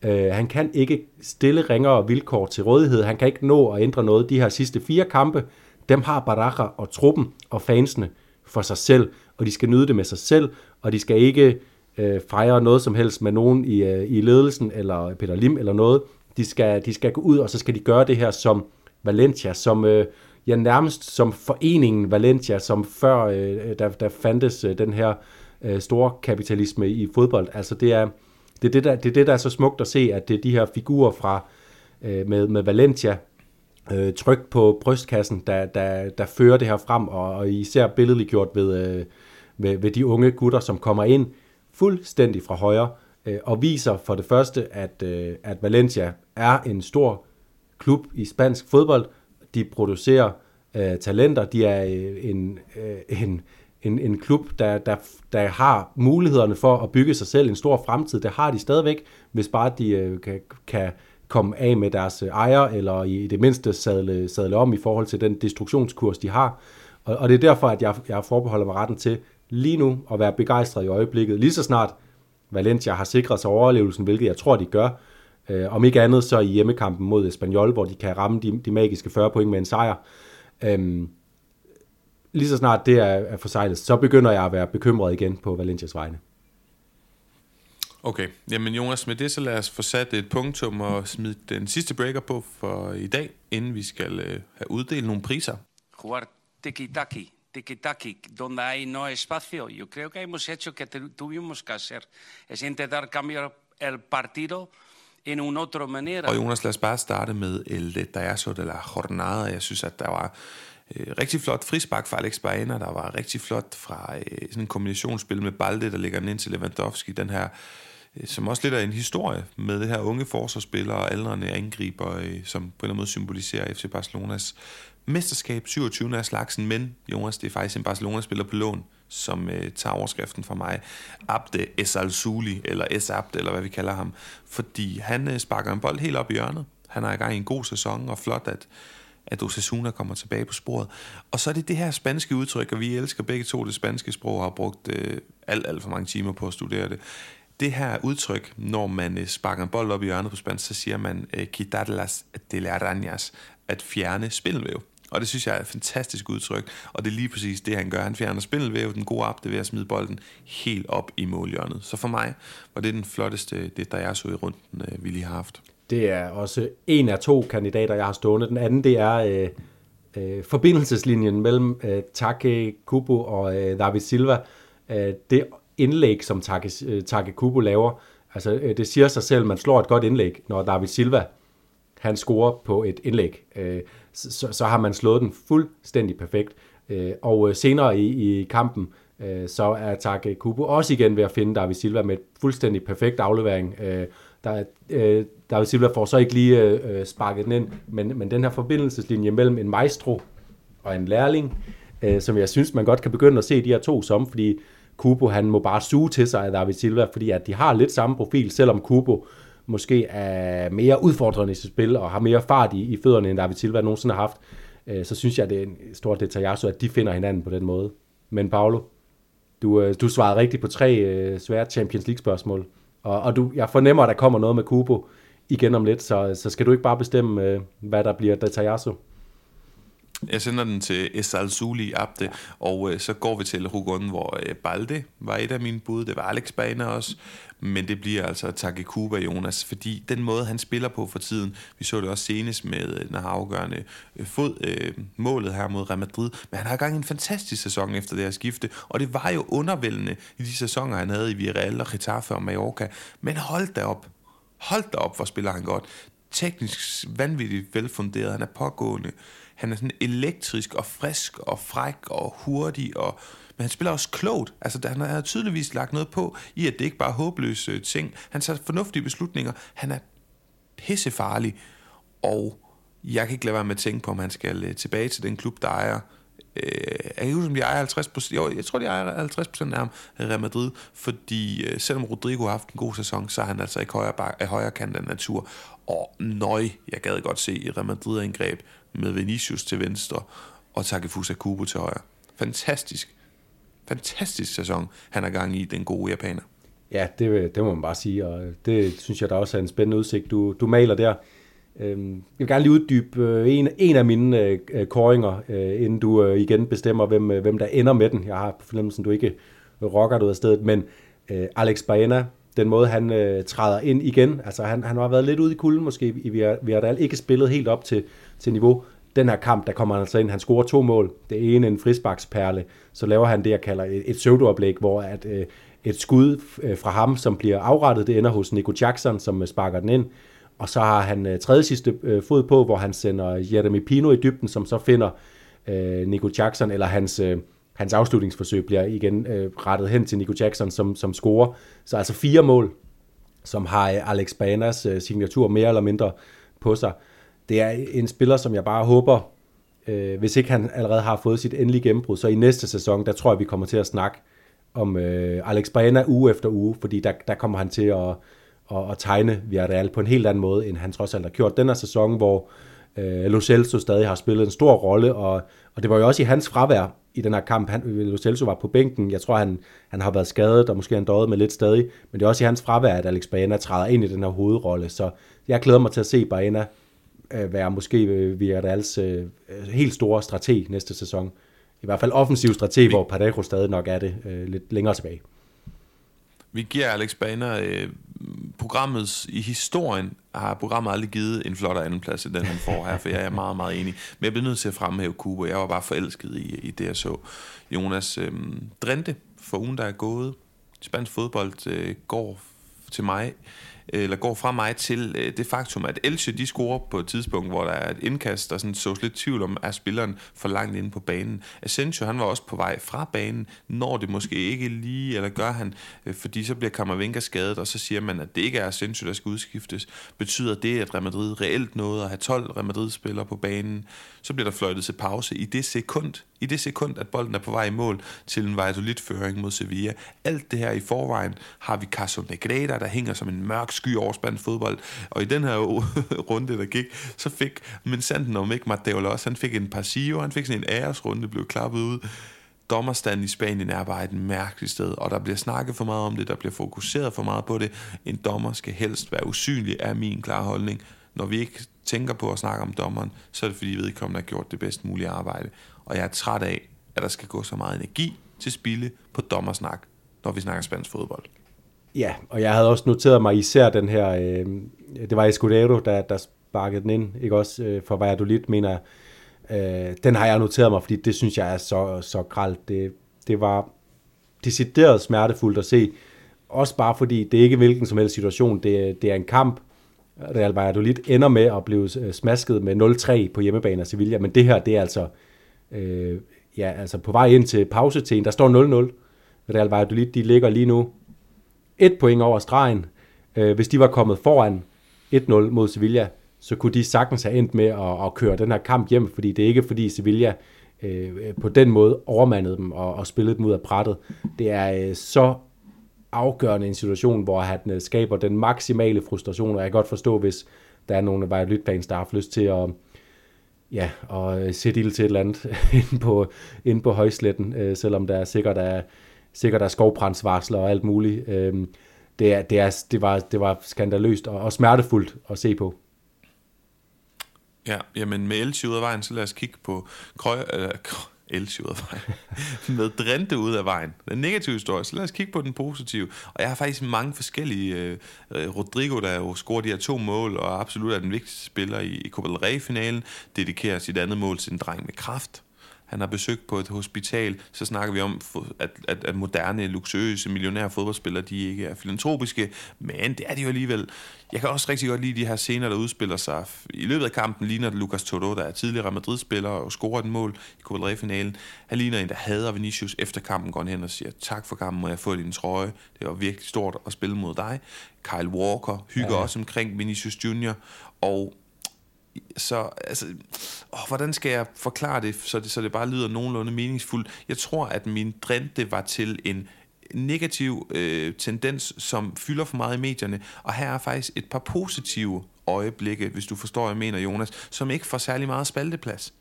øh, han kan ikke stille ringere vilkår til rådighed. Han kan ikke nå at ændre noget. De her sidste fire kampe, dem har Baraja og truppen og fansene for sig selv, og de skal nyde det med sig selv, og de skal ikke øh, fejre noget som helst med nogen i, øh, i ledelsen, eller Peter Lim eller noget. De skal, de skal gå ud, og så skal de gøre det her som Valencia, som øh, ja, nærmest som foreningen Valencia, som før øh, øh, der, der fandtes øh, den her øh, store kapitalisme i fodbold. Altså det er, det, er det, der, det er det, der er så smukt at se, at det er de her figurer fra øh, med, med Valencia, øh, tryk på brystkassen, der, der, der fører det her frem, og, og især billedligt gjort ved, øh, ved, ved de unge gutter, som kommer ind fuldstændig fra højre, øh, og viser for det første, at, øh, at Valencia er en stor klub i spansk fodbold. De producerer øh, talenter, de er øh, en, øh, en, en, en klub, der, der, der har mulighederne for at bygge sig selv en stor fremtid. Det har de stadigvæk, hvis bare de øh, kan, kan komme af med deres øh, ejer, eller i det mindste sadle, sadle om i forhold til den destruktionskurs, de har. Og, og det er derfor, at jeg, jeg forbeholder mig retten til lige nu at være begejstret i øjeblikket. Lige så snart Valencia har sikret sig overlevelsen, hvilket jeg tror, de gør, øh, om ikke andet så i hjemmekampen mod Espanyol, hvor de kan ramme de, de magiske 40 point med en sejr. Øhm, lige så snart det er, er forsejlet, så begynder jeg at være bekymret igen på Valencias vegne. Okay, jamen Jonas, med det så lad os få sat et punktum og smide den sidste breaker på for i dag, inden vi skal øh, have uddelt nogle priser. Jugar tiki-taki, tiki-taki, donde hay no espacio. Yo creo que hemos hecho que tu- tuvimos que hacer. Es intentar cambiar el partido en un otro manera. Og Jonas, lad os bare starte med El Detallazo de la Jornada. Jeg synes, at der var øh, rigtig flot frispark fra Alex Baena. Der var rigtig flot fra øh, sådan en kombinationsspil med Balde, der ligger den ind til Lewandowski. Den her, øh, som også lidt er en historie med det her unge forsvarsspiller og aldrende angriber, øh, som på en eller anden måde symboliserer FC Barcelonas mesterskab, 27. af slagsen, men Jonas, det er faktisk en Barcelona-spiller på lån, som øh, tager overskriften for mig. Abde Esalzuli, eller Esabde, eller hvad vi kalder ham. Fordi han øh, sparker en bold helt op i hjørnet. Han har i gang i en god sæson, og flot, at, at Osasuna kommer tilbage på sporet. Og så er det det her spanske udtryk, og vi elsker begge to det spanske sprog, og har brugt øh, alt, alt for mange timer på at studere det. Det her udtryk, når man øh, sparker en bold op i hjørnet på spansk, så siger man øh, quitar las telarañas, at fjerne spindelvæv. Og det synes jeg er et fantastisk udtryk, og det er lige præcis det, han gør. Han fjerner spindelvæv, den gode app, det ved at smide bolden helt op i målhjørnet. Så for mig var det den flotteste, det der jeg så i runden, øh, vi lige har haft. Det er også en af to kandidater, jeg har stående. Den anden, det er øh, øh, forbindelseslinjen mellem øh, Take Kubo og øh, David Silva. Øh, det indlæg, som Take, øh, Take Kubo laver, altså øh, det siger sig selv, man slår et godt indlæg, når David Silva han scorer på et indlæg, øh, så, så har man slået den fuldstændig perfekt. Øh, og øh, senere i, i kampen, øh, så er Take Kubo også igen ved at finde David Silva med et fuldstændig perfekt aflevering. Øh, der, øh, David Silva får så ikke lige øh, øh, sparket den ind, men, men den her forbindelseslinje mellem en maestro og en lærling, øh, som jeg synes, man godt kan begynde at se de her to som, fordi Kubo han må bare suge til sig af David Silva, fordi at de har lidt samme profil, selvom Kubo måske er mere udfordrende i sit spil og har mere fart i, i fødderne, end David Silva nogensinde har haft, øh, så synes jeg, det er en stor detalje, at de finder hinanden på den måde. Men Paolo, du, øh, du svarede rigtigt på tre øh, svære Champions League-spørgsmål, og, og du, jeg fornemmer, at der kommer noget med Kubo igen om lidt, så, så skal du ikke bare bestemme, øh, hvad der bliver detaljasso. Jeg sender den til Esal Zuli Abde, ja. og øh, så går vi til Rugun, hvor øh, Balde var et af mine bud. Det var Alex Bane også, men det bliver altså Takekuba Jonas, fordi den måde, han spiller på for tiden, vi så det også senest med den her afgørende øh, fod, øh, målet her mod Real Madrid, men han har gang en fantastisk sæson efter det her skifte, og det var jo undervældende i de sæsoner, han havde i Villarreal og Getafe og Mallorca, men hold da op, hold da op, hvor spiller han godt. Teknisk vanvittigt velfunderet, han er pågående, han er sådan elektrisk og frisk og fræk og hurtig, og, men han spiller også klogt. Altså, han har tydeligvis lagt noget på, i at det ikke bare er håbløse øh, ting. Han tager fornuftige beslutninger. Han er pissefarlig, og jeg kan ikke lade være med at tænke på, om han skal øh, tilbage til den klub, der ejer øh, jeg kan huske, de ejer 50 procent, jo, jeg tror, de ejer 50 procent af ham, Real Madrid, fordi øh, selvom Rodrigo har haft en god sæson, så er han altså ikke højere, af højere kant af natur. Og nøj, jeg gad godt se i Real Madrid-angreb med Vinicius til venstre og Takefusa Kubo til højre. Fantastisk, fantastisk sæson, han er gang i, den gode japaner. Ja, det, det må man bare sige, og det synes jeg da også er en spændende udsigt, du, du maler der. Øhm, jeg vil gerne lige uddybe øh, en, en af mine øh, øh koringer, øh, inden du øh, igen bestemmer, hvem, hvem der ender med den. Jeg har på fornemmelsen, du ikke rocker ud af stedet, men Alex Baena, den måde han træder ind igen, altså han, han har været lidt ude i kulden måske i Villarreal, ikke spillet helt op til, til niveau. Den her kamp, der kommer han altså ind, han scorer to mål. Det ene en frisbaksperle, så laver han det, jeg kalder et, et pseudooplæg, hvor at, et skud fra ham, som bliver afrettet, det ender hos Nico Jackson, som sparker den ind. Og så har han øh, tredje sidste øh, fod på, hvor han sender Jeremy Pino i dybden, som så finder øh, Nico Jackson, eller hans, øh, hans afslutningsforsøg bliver igen øh, rettet hen til Nico Jackson, som, som scorer. Så altså fire mål, som har øh, Alex Banas øh, signatur mere eller mindre på sig. Det er en spiller, som jeg bare håber, øh, hvis ikke han allerede har fået sit endelige gennembrud, så i næste sæson, der tror jeg, vi kommer til at snakke om øh, Alex Baena uge efter uge, fordi der, der kommer han til at og, at tegne Villarreal på en helt anden måde, end han trods alt har gjort den her sæson, hvor øh, Lo Celso stadig har spillet en stor rolle, og, og det var jo også i hans fravær i den her kamp. Han, Lo Celso var på bænken, jeg tror, han, han har været skadet, og måske han døjet med lidt stadig, men det er også i hans fravær, at Alex Baena træder ind i den her hovedrolle, så jeg glæder mig til at se Baena øh, være måske øh, Villarreals øh, helt store strateg næste sæson. I hvert fald offensiv strateg, hvor Parejo stadig nok er det øh, lidt længere tilbage. Vi giver Alex Baner øh, programmets i historien har programmet aldrig givet en flot andenplads i den, han får her, for jeg er meget, meget enig. Men jeg bliver nødt til at fremhæve Kubo. Jeg var bare forelsket i, i det, jeg så. Jonas øh, Drente for ugen, der er gået. Spansk fodbold øh, går til mig Øh, eller går fra mig til øh, det faktum, at Elche de scorer på et tidspunkt, hvor der er et indkast, der sådan så lidt tvivl om, er spilleren for langt inde på banen. Asensio, han var også på vej fra banen, når det måske ikke lige, eller gør han, øh, fordi så bliver Kammervenka skadet, og så siger man, at det ikke er Asensio, der skal udskiftes. Betyder det, at Real Madrid reelt nåede at have 12 Real Madrid-spillere på banen? Så bliver der fløjtet til pause i det sekund, i det sekund, at bolden er på vej i mål til en Valladolid-føring mod Sevilla. Alt det her i forvejen har vi Caso Negreda, der hænger som en mørk sky over spansk fodbold. Og i den her runde, der gik, så fik Minsanten om ikke Matteo også, han fik en Pasio, han fik sådan en æresrunde, blev klappet ud. Dommerstanden i Spanien er bare et mærkeligt sted, og der bliver snakket for meget om det, der bliver fokuseret for meget på det. En dommer skal helst være usynlig, er min klare holdning. Når vi ikke tænker på at snakke om dommeren, så er det fordi vedkommende har gjort det bedst mulige arbejde. Og jeg er træt af, at der skal gå så meget energi til spille på dommersnak, når vi snakker spansk fodbold. Ja, og jeg havde også noteret mig især den her, øh, det var Escudero, der, der sparkede den ind, ikke også øh, for Valladolid, mener jeg. Øh, den har jeg noteret mig, fordi det synes jeg er så, så gralt. Det, det var decideret smertefuldt at se, også bare fordi det er ikke hvilken som helst situation, det, det er en kamp, Real Valladolid ender med at blive øh, smasket med 0-3 på hjemmebane af Sevilla, men det her, det er altså, øh, ja, altså på vej ind til pausetiden, der står 0-0. Real Valladolid, de ligger lige nu et point over stregen. Øh, hvis de var kommet foran 1-0 mod Sevilla, så kunne de sagtens have endt med at, at køre den her kamp hjem, fordi det er ikke fordi Sevilla øh, på den måde overmandede dem og, og spillede dem ud af brættet. Det er øh, så afgørende en situation, hvor han øh, skaber den maksimale frustration, og jeg kan godt forstå, hvis der er nogle af fans der har haft lyst til at, ja, og øh, sætte ild til et eller andet inde på, inde på højsletten, øh, selvom der er sikkert er, sikkert er skovbrændsvarsler og alt muligt. Øh, det, er, det, er, det, var, det var skandaløst og, og smertefuldt at se på. Ja, jamen med Elche ud af vejen, så lad os kigge på Krøj, eller, Elche ud af vejen. med Drente ud af vejen. Den negative historie, så lad os kigge på den positive. Og jeg har faktisk mange forskellige... Øh, øh Rodrigo, der jo scorer de her to mål, og absolut er den vigtigste spiller i, i Copa del Rey-finalen, dedikerer sit andet mål til en dreng med kraft han har besøgt på et hospital, så snakker vi om, at, at, at moderne, luksuriøse, millionære fodboldspillere, de ikke er filantropiske, men det er de jo alligevel. Jeg kan også rigtig godt lide de her scener, der udspiller sig. I løbet af kampen ligner det Lucas Toto, der er tidligere Madrid-spiller og scorer et mål i Copa finalen Han ligner en, der hader Vinicius efter kampen, går hen og siger, tak for kampen, må jeg få din trøje. Det var virkelig stort at spille mod dig. Kyle Walker hygger ja, ja. også omkring Vinicius Junior, og så altså, åh, hvordan skal jeg forklare det, så det, så det bare lyder nogenlunde meningsfuldt? Jeg tror, at min drinte var til en negativ øh, tendens, som fylder for meget i medierne, og her er faktisk et par positive øjeblikke, hvis du forstår, hvad jeg mener, Jonas, som ikke får særlig meget spalteplads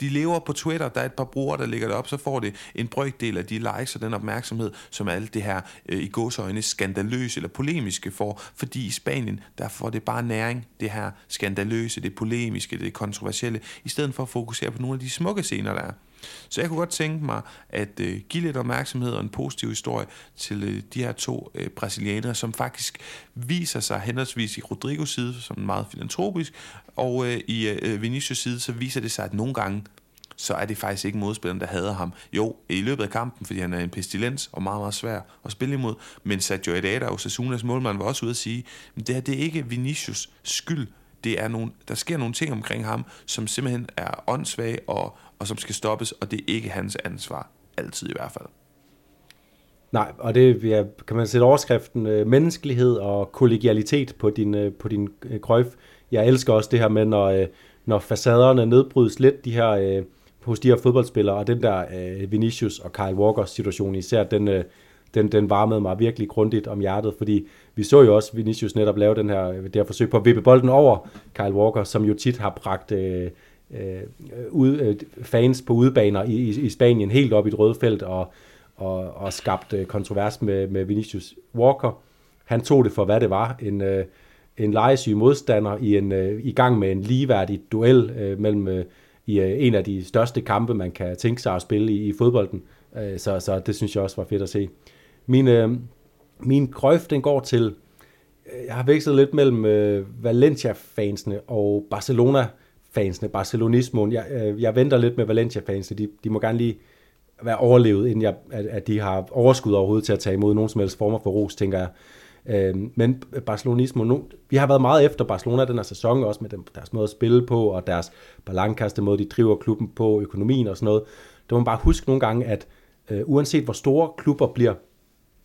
de lever på Twitter, der er et par brugere, der lægger det op, så får det en brøkdel af de likes og den opmærksomhed, som alt det her øh, i gåsøjne skandaløse eller polemiske får, fordi i Spanien, der får det bare næring, det her skandaløse, det polemiske, det kontroversielle, i stedet for at fokusere på nogle af de smukke scener, der er. Så jeg kunne godt tænke mig at øh, give lidt opmærksomhed og en positiv historie til øh, de her to øh, brasilianere, som faktisk viser sig henholdsvis i Rodrigos side som meget filantropisk, og øh, i øh, Vinicius side, så viser det sig, at nogle gange, så er det faktisk ikke modspilleren, der hader ham. Jo, i løbet af kampen, fordi han er en pestilens og meget, meget svær at spille imod. Men Sergio Edada og Sassunas målmand var også ude at sige, at det her det er ikke Vinicius skyld. Det er nogle, der sker nogle ting omkring ham, som simpelthen er åndssvage og, og som skal stoppes, og det er ikke hans ansvar. Altid i hvert fald. Nej, og det ja, kan man sætte overskriften øh, menneskelighed og kollegialitet på din, øh, på din øh, krøjf. Jeg elsker også det her med, når, øh, når facaderne nedbrydes lidt de her, øh, hos de her fodboldspillere, og den der øh, Vinicius og Kyle Walker situation især, den, øh, den, den varmede mig virkelig grundigt om hjertet, fordi vi så jo også Vinicius netop lave den her, det her forsøg på at vippe bolden over Kyle Walker, som jo tit har bragt øh, øh, ud, øh, fans på udebaner i, i, i Spanien helt op i et røde felt og, og, og skabt øh, kontrovers med, med Vinicius Walker. Han tog det for, hvad det var, en, øh, en legesyg modstander i, en, øh, i gang med en ligeværdig duel øh, mellem øh, i øh, en af de største kampe, man kan tænke sig at spille i, i fodbolden. Øh, så, så det synes jeg også var fedt at se. Min, øh, min grøft, den går til, øh, jeg har vekslet lidt mellem øh, Valencia-fansene og Barcelona-fansene, Barcelonismoen. Jeg, øh, jeg venter lidt med Valencia-fansene, de, de må gerne lige være overlevet, inden jeg, at, at de har overskud overhovedet til at tage imod nogen som helst former for ros, tænker jeg. Øh, men Barcelonismo, nu, vi har været meget efter Barcelona den her sæson, også med dem, deres måde at spille på, og deres balankaste måde, de driver klubben på, økonomien og sådan noget. Der må man bare huske nogle gange, at øh, uanset hvor store klubber bliver,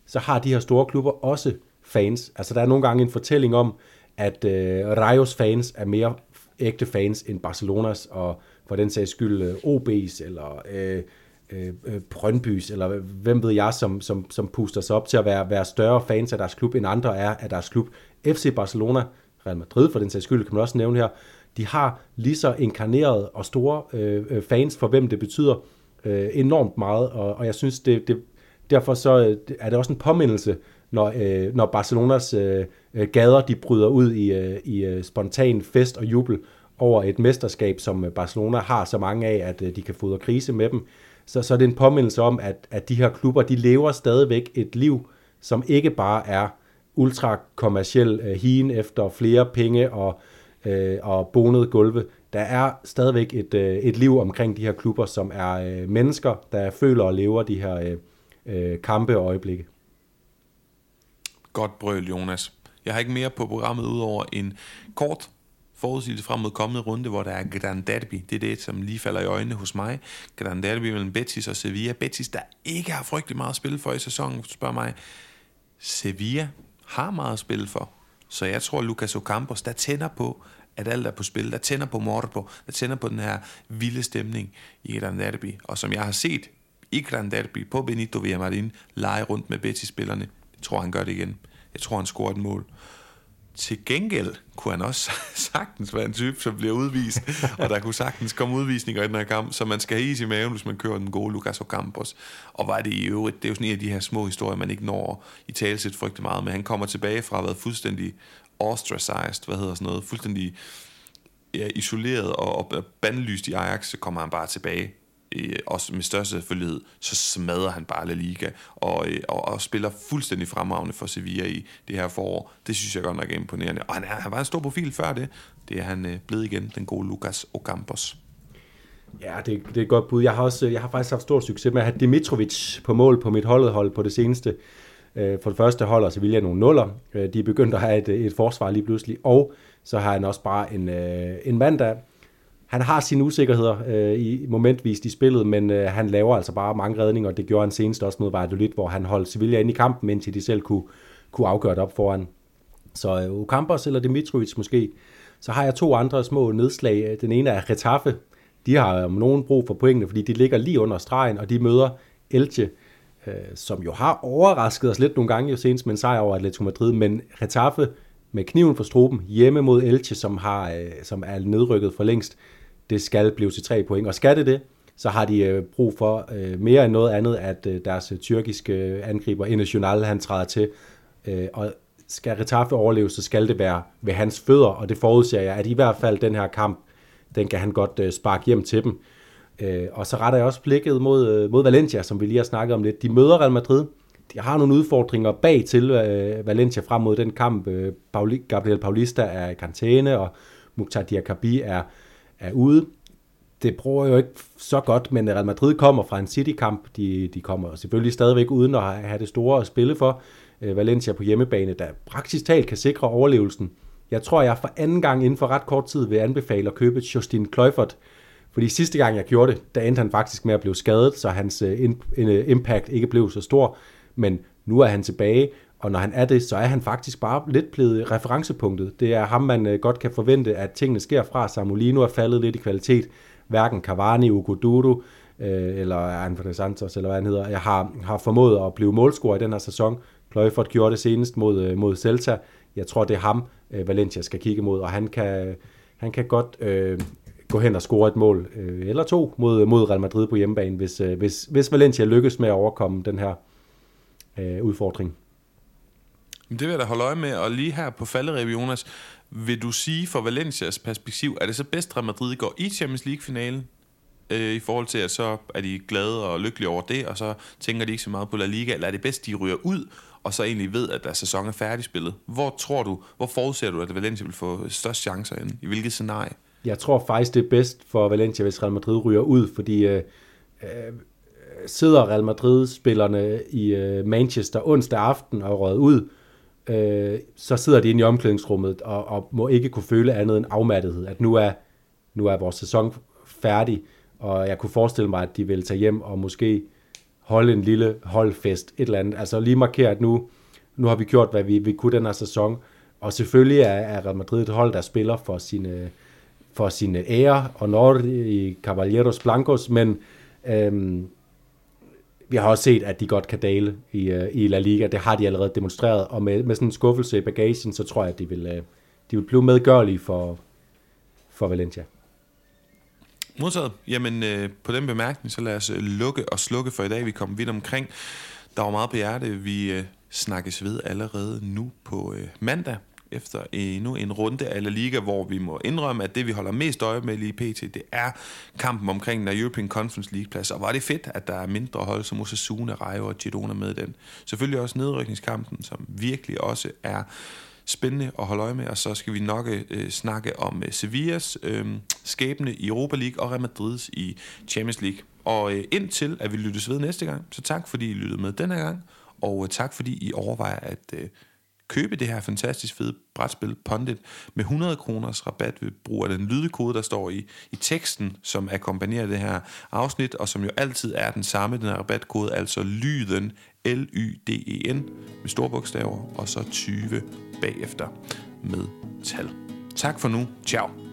så har de her store klubber også fans. Altså der er nogle gange en fortælling om, at øh, Rayos fans er mere ægte fans end Barcelonas, og for den sags skyld øh, OB's, eller øh, øh, øh, Brøndbys, eller hvem ved jeg, som, som, som puster sig op til at være, være større fans af deres klub, end andre er af deres klub. FC Barcelona, Real Madrid for den sags skyld, kan man også nævne her, de har lige så inkarnerede og store øh, øh fans, for hvem det betyder øh, enormt meget, og, og jeg synes, det, det, derfor så øh, er det også en påmindelse, når, øh, når Barcelonas øh, øh gader de bryder ud i, øh, i øh, spontan fest og jubel over et mesterskab, som Barcelona har så mange af, at øh, de kan fodre krise med dem så, så er det en påmindelse om, at, at de her klubber, de lever stadigvæk et liv, som ikke bare er ultra kommersiel øh, hien efter flere penge og, øh, og bonede gulve. Der er stadigvæk et, øh, et liv omkring de her klubber, som er øh, mennesker, der føler og lever de her øh, øh, kampe og øjeblikke. Godt brøl, Jonas. Jeg har ikke mere på programmet udover en kort forudsigelse frem mod kommende runde, hvor der er Gran Derby. Det er det, som lige falder i øjnene hos mig. Gran Derby mellem Betis og Sevilla. Betis, der ikke har frygtelig meget at spille for i sæsonen, hvis du spørger mig. Sevilla har meget at spille for. Så jeg tror, Lucas Ocampos, der tænder på, at alt er på spil, der tænder på Morbo, der tænder på den her vilde stemning i Gran Derby. Og som jeg har set i Gran Derby på Benito Villamarin lege rundt med Betis-spillerne, jeg tror, han gør det igen. Jeg tror, han scorer et mål. Til gengæld kunne han også sagtens være en type, som bliver udvist, og der kunne sagtens komme udvisninger i den her kamp, så man skal have is i maven, hvis man kører den gode Lucas Ocampos. Og var det i øvrigt, det er jo sådan en af de her små historier, man ikke når i talesæt frygtelig meget, men han kommer tilbage fra at have været fuldstændig ostracized, hvad hedder sådan noget, fuldstændig ja, isoleret og, og bandlyst i Ajax, så kommer han bare tilbage øh, også med største selvfølgelighed, så smadrer han bare La Liga, og, øh, og, og spiller fuldstændig fremragende for Sevilla i det her forår. Det synes jeg godt nok er imponerende. Og han, er, han var en stor profil før det. Det er han øh, blevet igen, den gode Lucas Ocampos. Ja, det, det er et godt bud. Jeg har, også, jeg har faktisk haft stor succes med at have Dimitrovic på mål på mit holdet hold på det seneste. Øh, for det første holder Sevilla nogle nuller. Øh, de er begyndt at have et, et forsvar lige pludselig. Og så har han også bare en, øh, en mand, der han har sine usikkerheder øh, i momentvist i spillet, men øh, han laver altså bare mange redninger, og det gjorde han senest også mod Valladolid, hvor han holdt Sevilla ind i kampen, indtil de selv kunne, kunne afgøre det op foran. Så øh, Ocampos eller Dimitrovic måske. Så har jeg to andre små nedslag. Den ene er Retaffe. De har om nogen brug for pointene, fordi de ligger lige under stregen, og de møder Elche, øh, som jo har overrasket os lidt nogle gange jo senest med en sejr over Atletico Madrid, men Retaffe med kniven for struben hjemme mod Elche, som, har, øh, som er nedrykket for længst, det skal blive til tre point. Og skal det det, så har de øh, brug for øh, mere end noget andet, at øh, deres øh, tyrkiske øh, angriber, Inational, han træder til. Øh, og skal Retaffe overleve, så skal det være ved hans fødder, og det forudser jeg, at i hvert fald den her kamp, den kan han godt sparke hjem til dem. Og så retter jeg også blikket mod, mod Valencia, som vi lige har snakket om lidt. De møder Real Madrid. De har nogle udfordringer bag til Valencia frem mod den kamp. Gabriel Paulista er i karantæne, og Mukhtar Diakabi er, er ude. Det prøver jo ikke så godt, men Real Madrid kommer fra en City-kamp. De, de kommer selvfølgelig stadigvæk uden at have det store at spille for. Øh, Valencia på hjemmebane, der praktisk talt kan sikre overlevelsen. Jeg tror, jeg for anden gang inden for ret kort tid vil anbefale at købe Justin Kluivert, fordi sidste gang jeg gjorde det, der endte han faktisk med at blive skadet, så hans øh, øh, impact ikke blev så stor. Men nu er han tilbage, og når han er det, så er han faktisk bare lidt blevet referencepunktet. Det er ham, man øh, godt kan forvente, at tingene sker fra. Samolino er faldet lidt i kvalitet. Hverken Cavani, Ugo øh, eller Anthony Santos, eller hvad han hedder, jeg har, har formået at blive målscorer i den her sæson. Kløjfort gjorde det senest mod, øh, mod Celta. Jeg tror, det er ham, øh, Valencia skal kigge mod, og han kan, han kan godt øh, gå hen og score et mål, øh, eller to, mod, mod Real Madrid på hjemmebane, hvis, øh, hvis, hvis Valencia lykkes med at overkomme den her øh, udfordring. Det vil jeg da holde øje med, og lige her på falderev, Jonas, vil du sige fra Valencias perspektiv, er det så bedst, at Madrid går i Champions League-finalen, øh, i forhold til, at så er de glade og lykkelige over det, og så tænker de ikke så meget på La Liga, eller er det bedst, de ryger ud, og så egentlig ved, at deres sæson er færdigspillet? Hvor tror du, hvor forudser du, at Valencia vil få størst chancer ind? I hvilket scenarie? Jeg tror faktisk, det er bedst for Valencia, hvis Real Madrid ryger ud, fordi øh, øh, sidder Real Madrid-spillerne i øh, Manchester onsdag aften og røget ud, øh, så sidder de inde i omklædningsrummet og, og må ikke kunne føle andet end afmattethed, at nu er, nu er vores sæson færdig, og jeg kunne forestille mig, at de vil tage hjem og måske holde en lille holdfest, et eller andet. Altså lige markere, at nu, nu har vi gjort, hvad vi, vi kunne den her sæson, og selvfølgelig er, er Real Madrid et hold, der spiller for sine, for sine ære og når i Caballeros Blancos, men øhm, vi har også set, at de godt kan dale i, øh, i La Liga. Det har de allerede demonstreret, og med, med sådan en skuffelse i bagagen, så tror jeg, at de vil, uh, de vil blive medgørlige for, for Valencia. Modtaget. Jamen, øh, på den bemærkning, så lad os øh, lukke og slukke for i dag. Vi kommer vidt omkring. Der var meget på hjerte. Vi øh, snakkes ved allerede nu på øh, mandag efter endnu en runde af La Liga, hvor vi må indrømme, at det vi holder mest øje med lige pt, det er kampen omkring den European Conference League plads. Og var det fedt, at der er mindre hold som Osasuna, Rayo og Girona med den. Selvfølgelig også nedrykningskampen, som virkelig også er spændende at holde øje med, og så skal vi nok øh, snakke om øh, Sevillas øh, skæbne i Europa League og Real Madrid's i Champions League. Og øh, indtil at vi lyttes ved næste gang, så tak fordi I lyttede med denne gang, og øh, tak fordi I overvejer at øh, købe det her fantastisk fede brætspil Pondit med 100 kroners rabat ved brug af den lydekode, der står i, i teksten, som akkompagnerer det her afsnit, og som jo altid er den samme, den her rabatkode, altså lyden L-Y-D-E-N med store bogstaver, og så 20 bagefter med tal. Tak for nu. Ciao.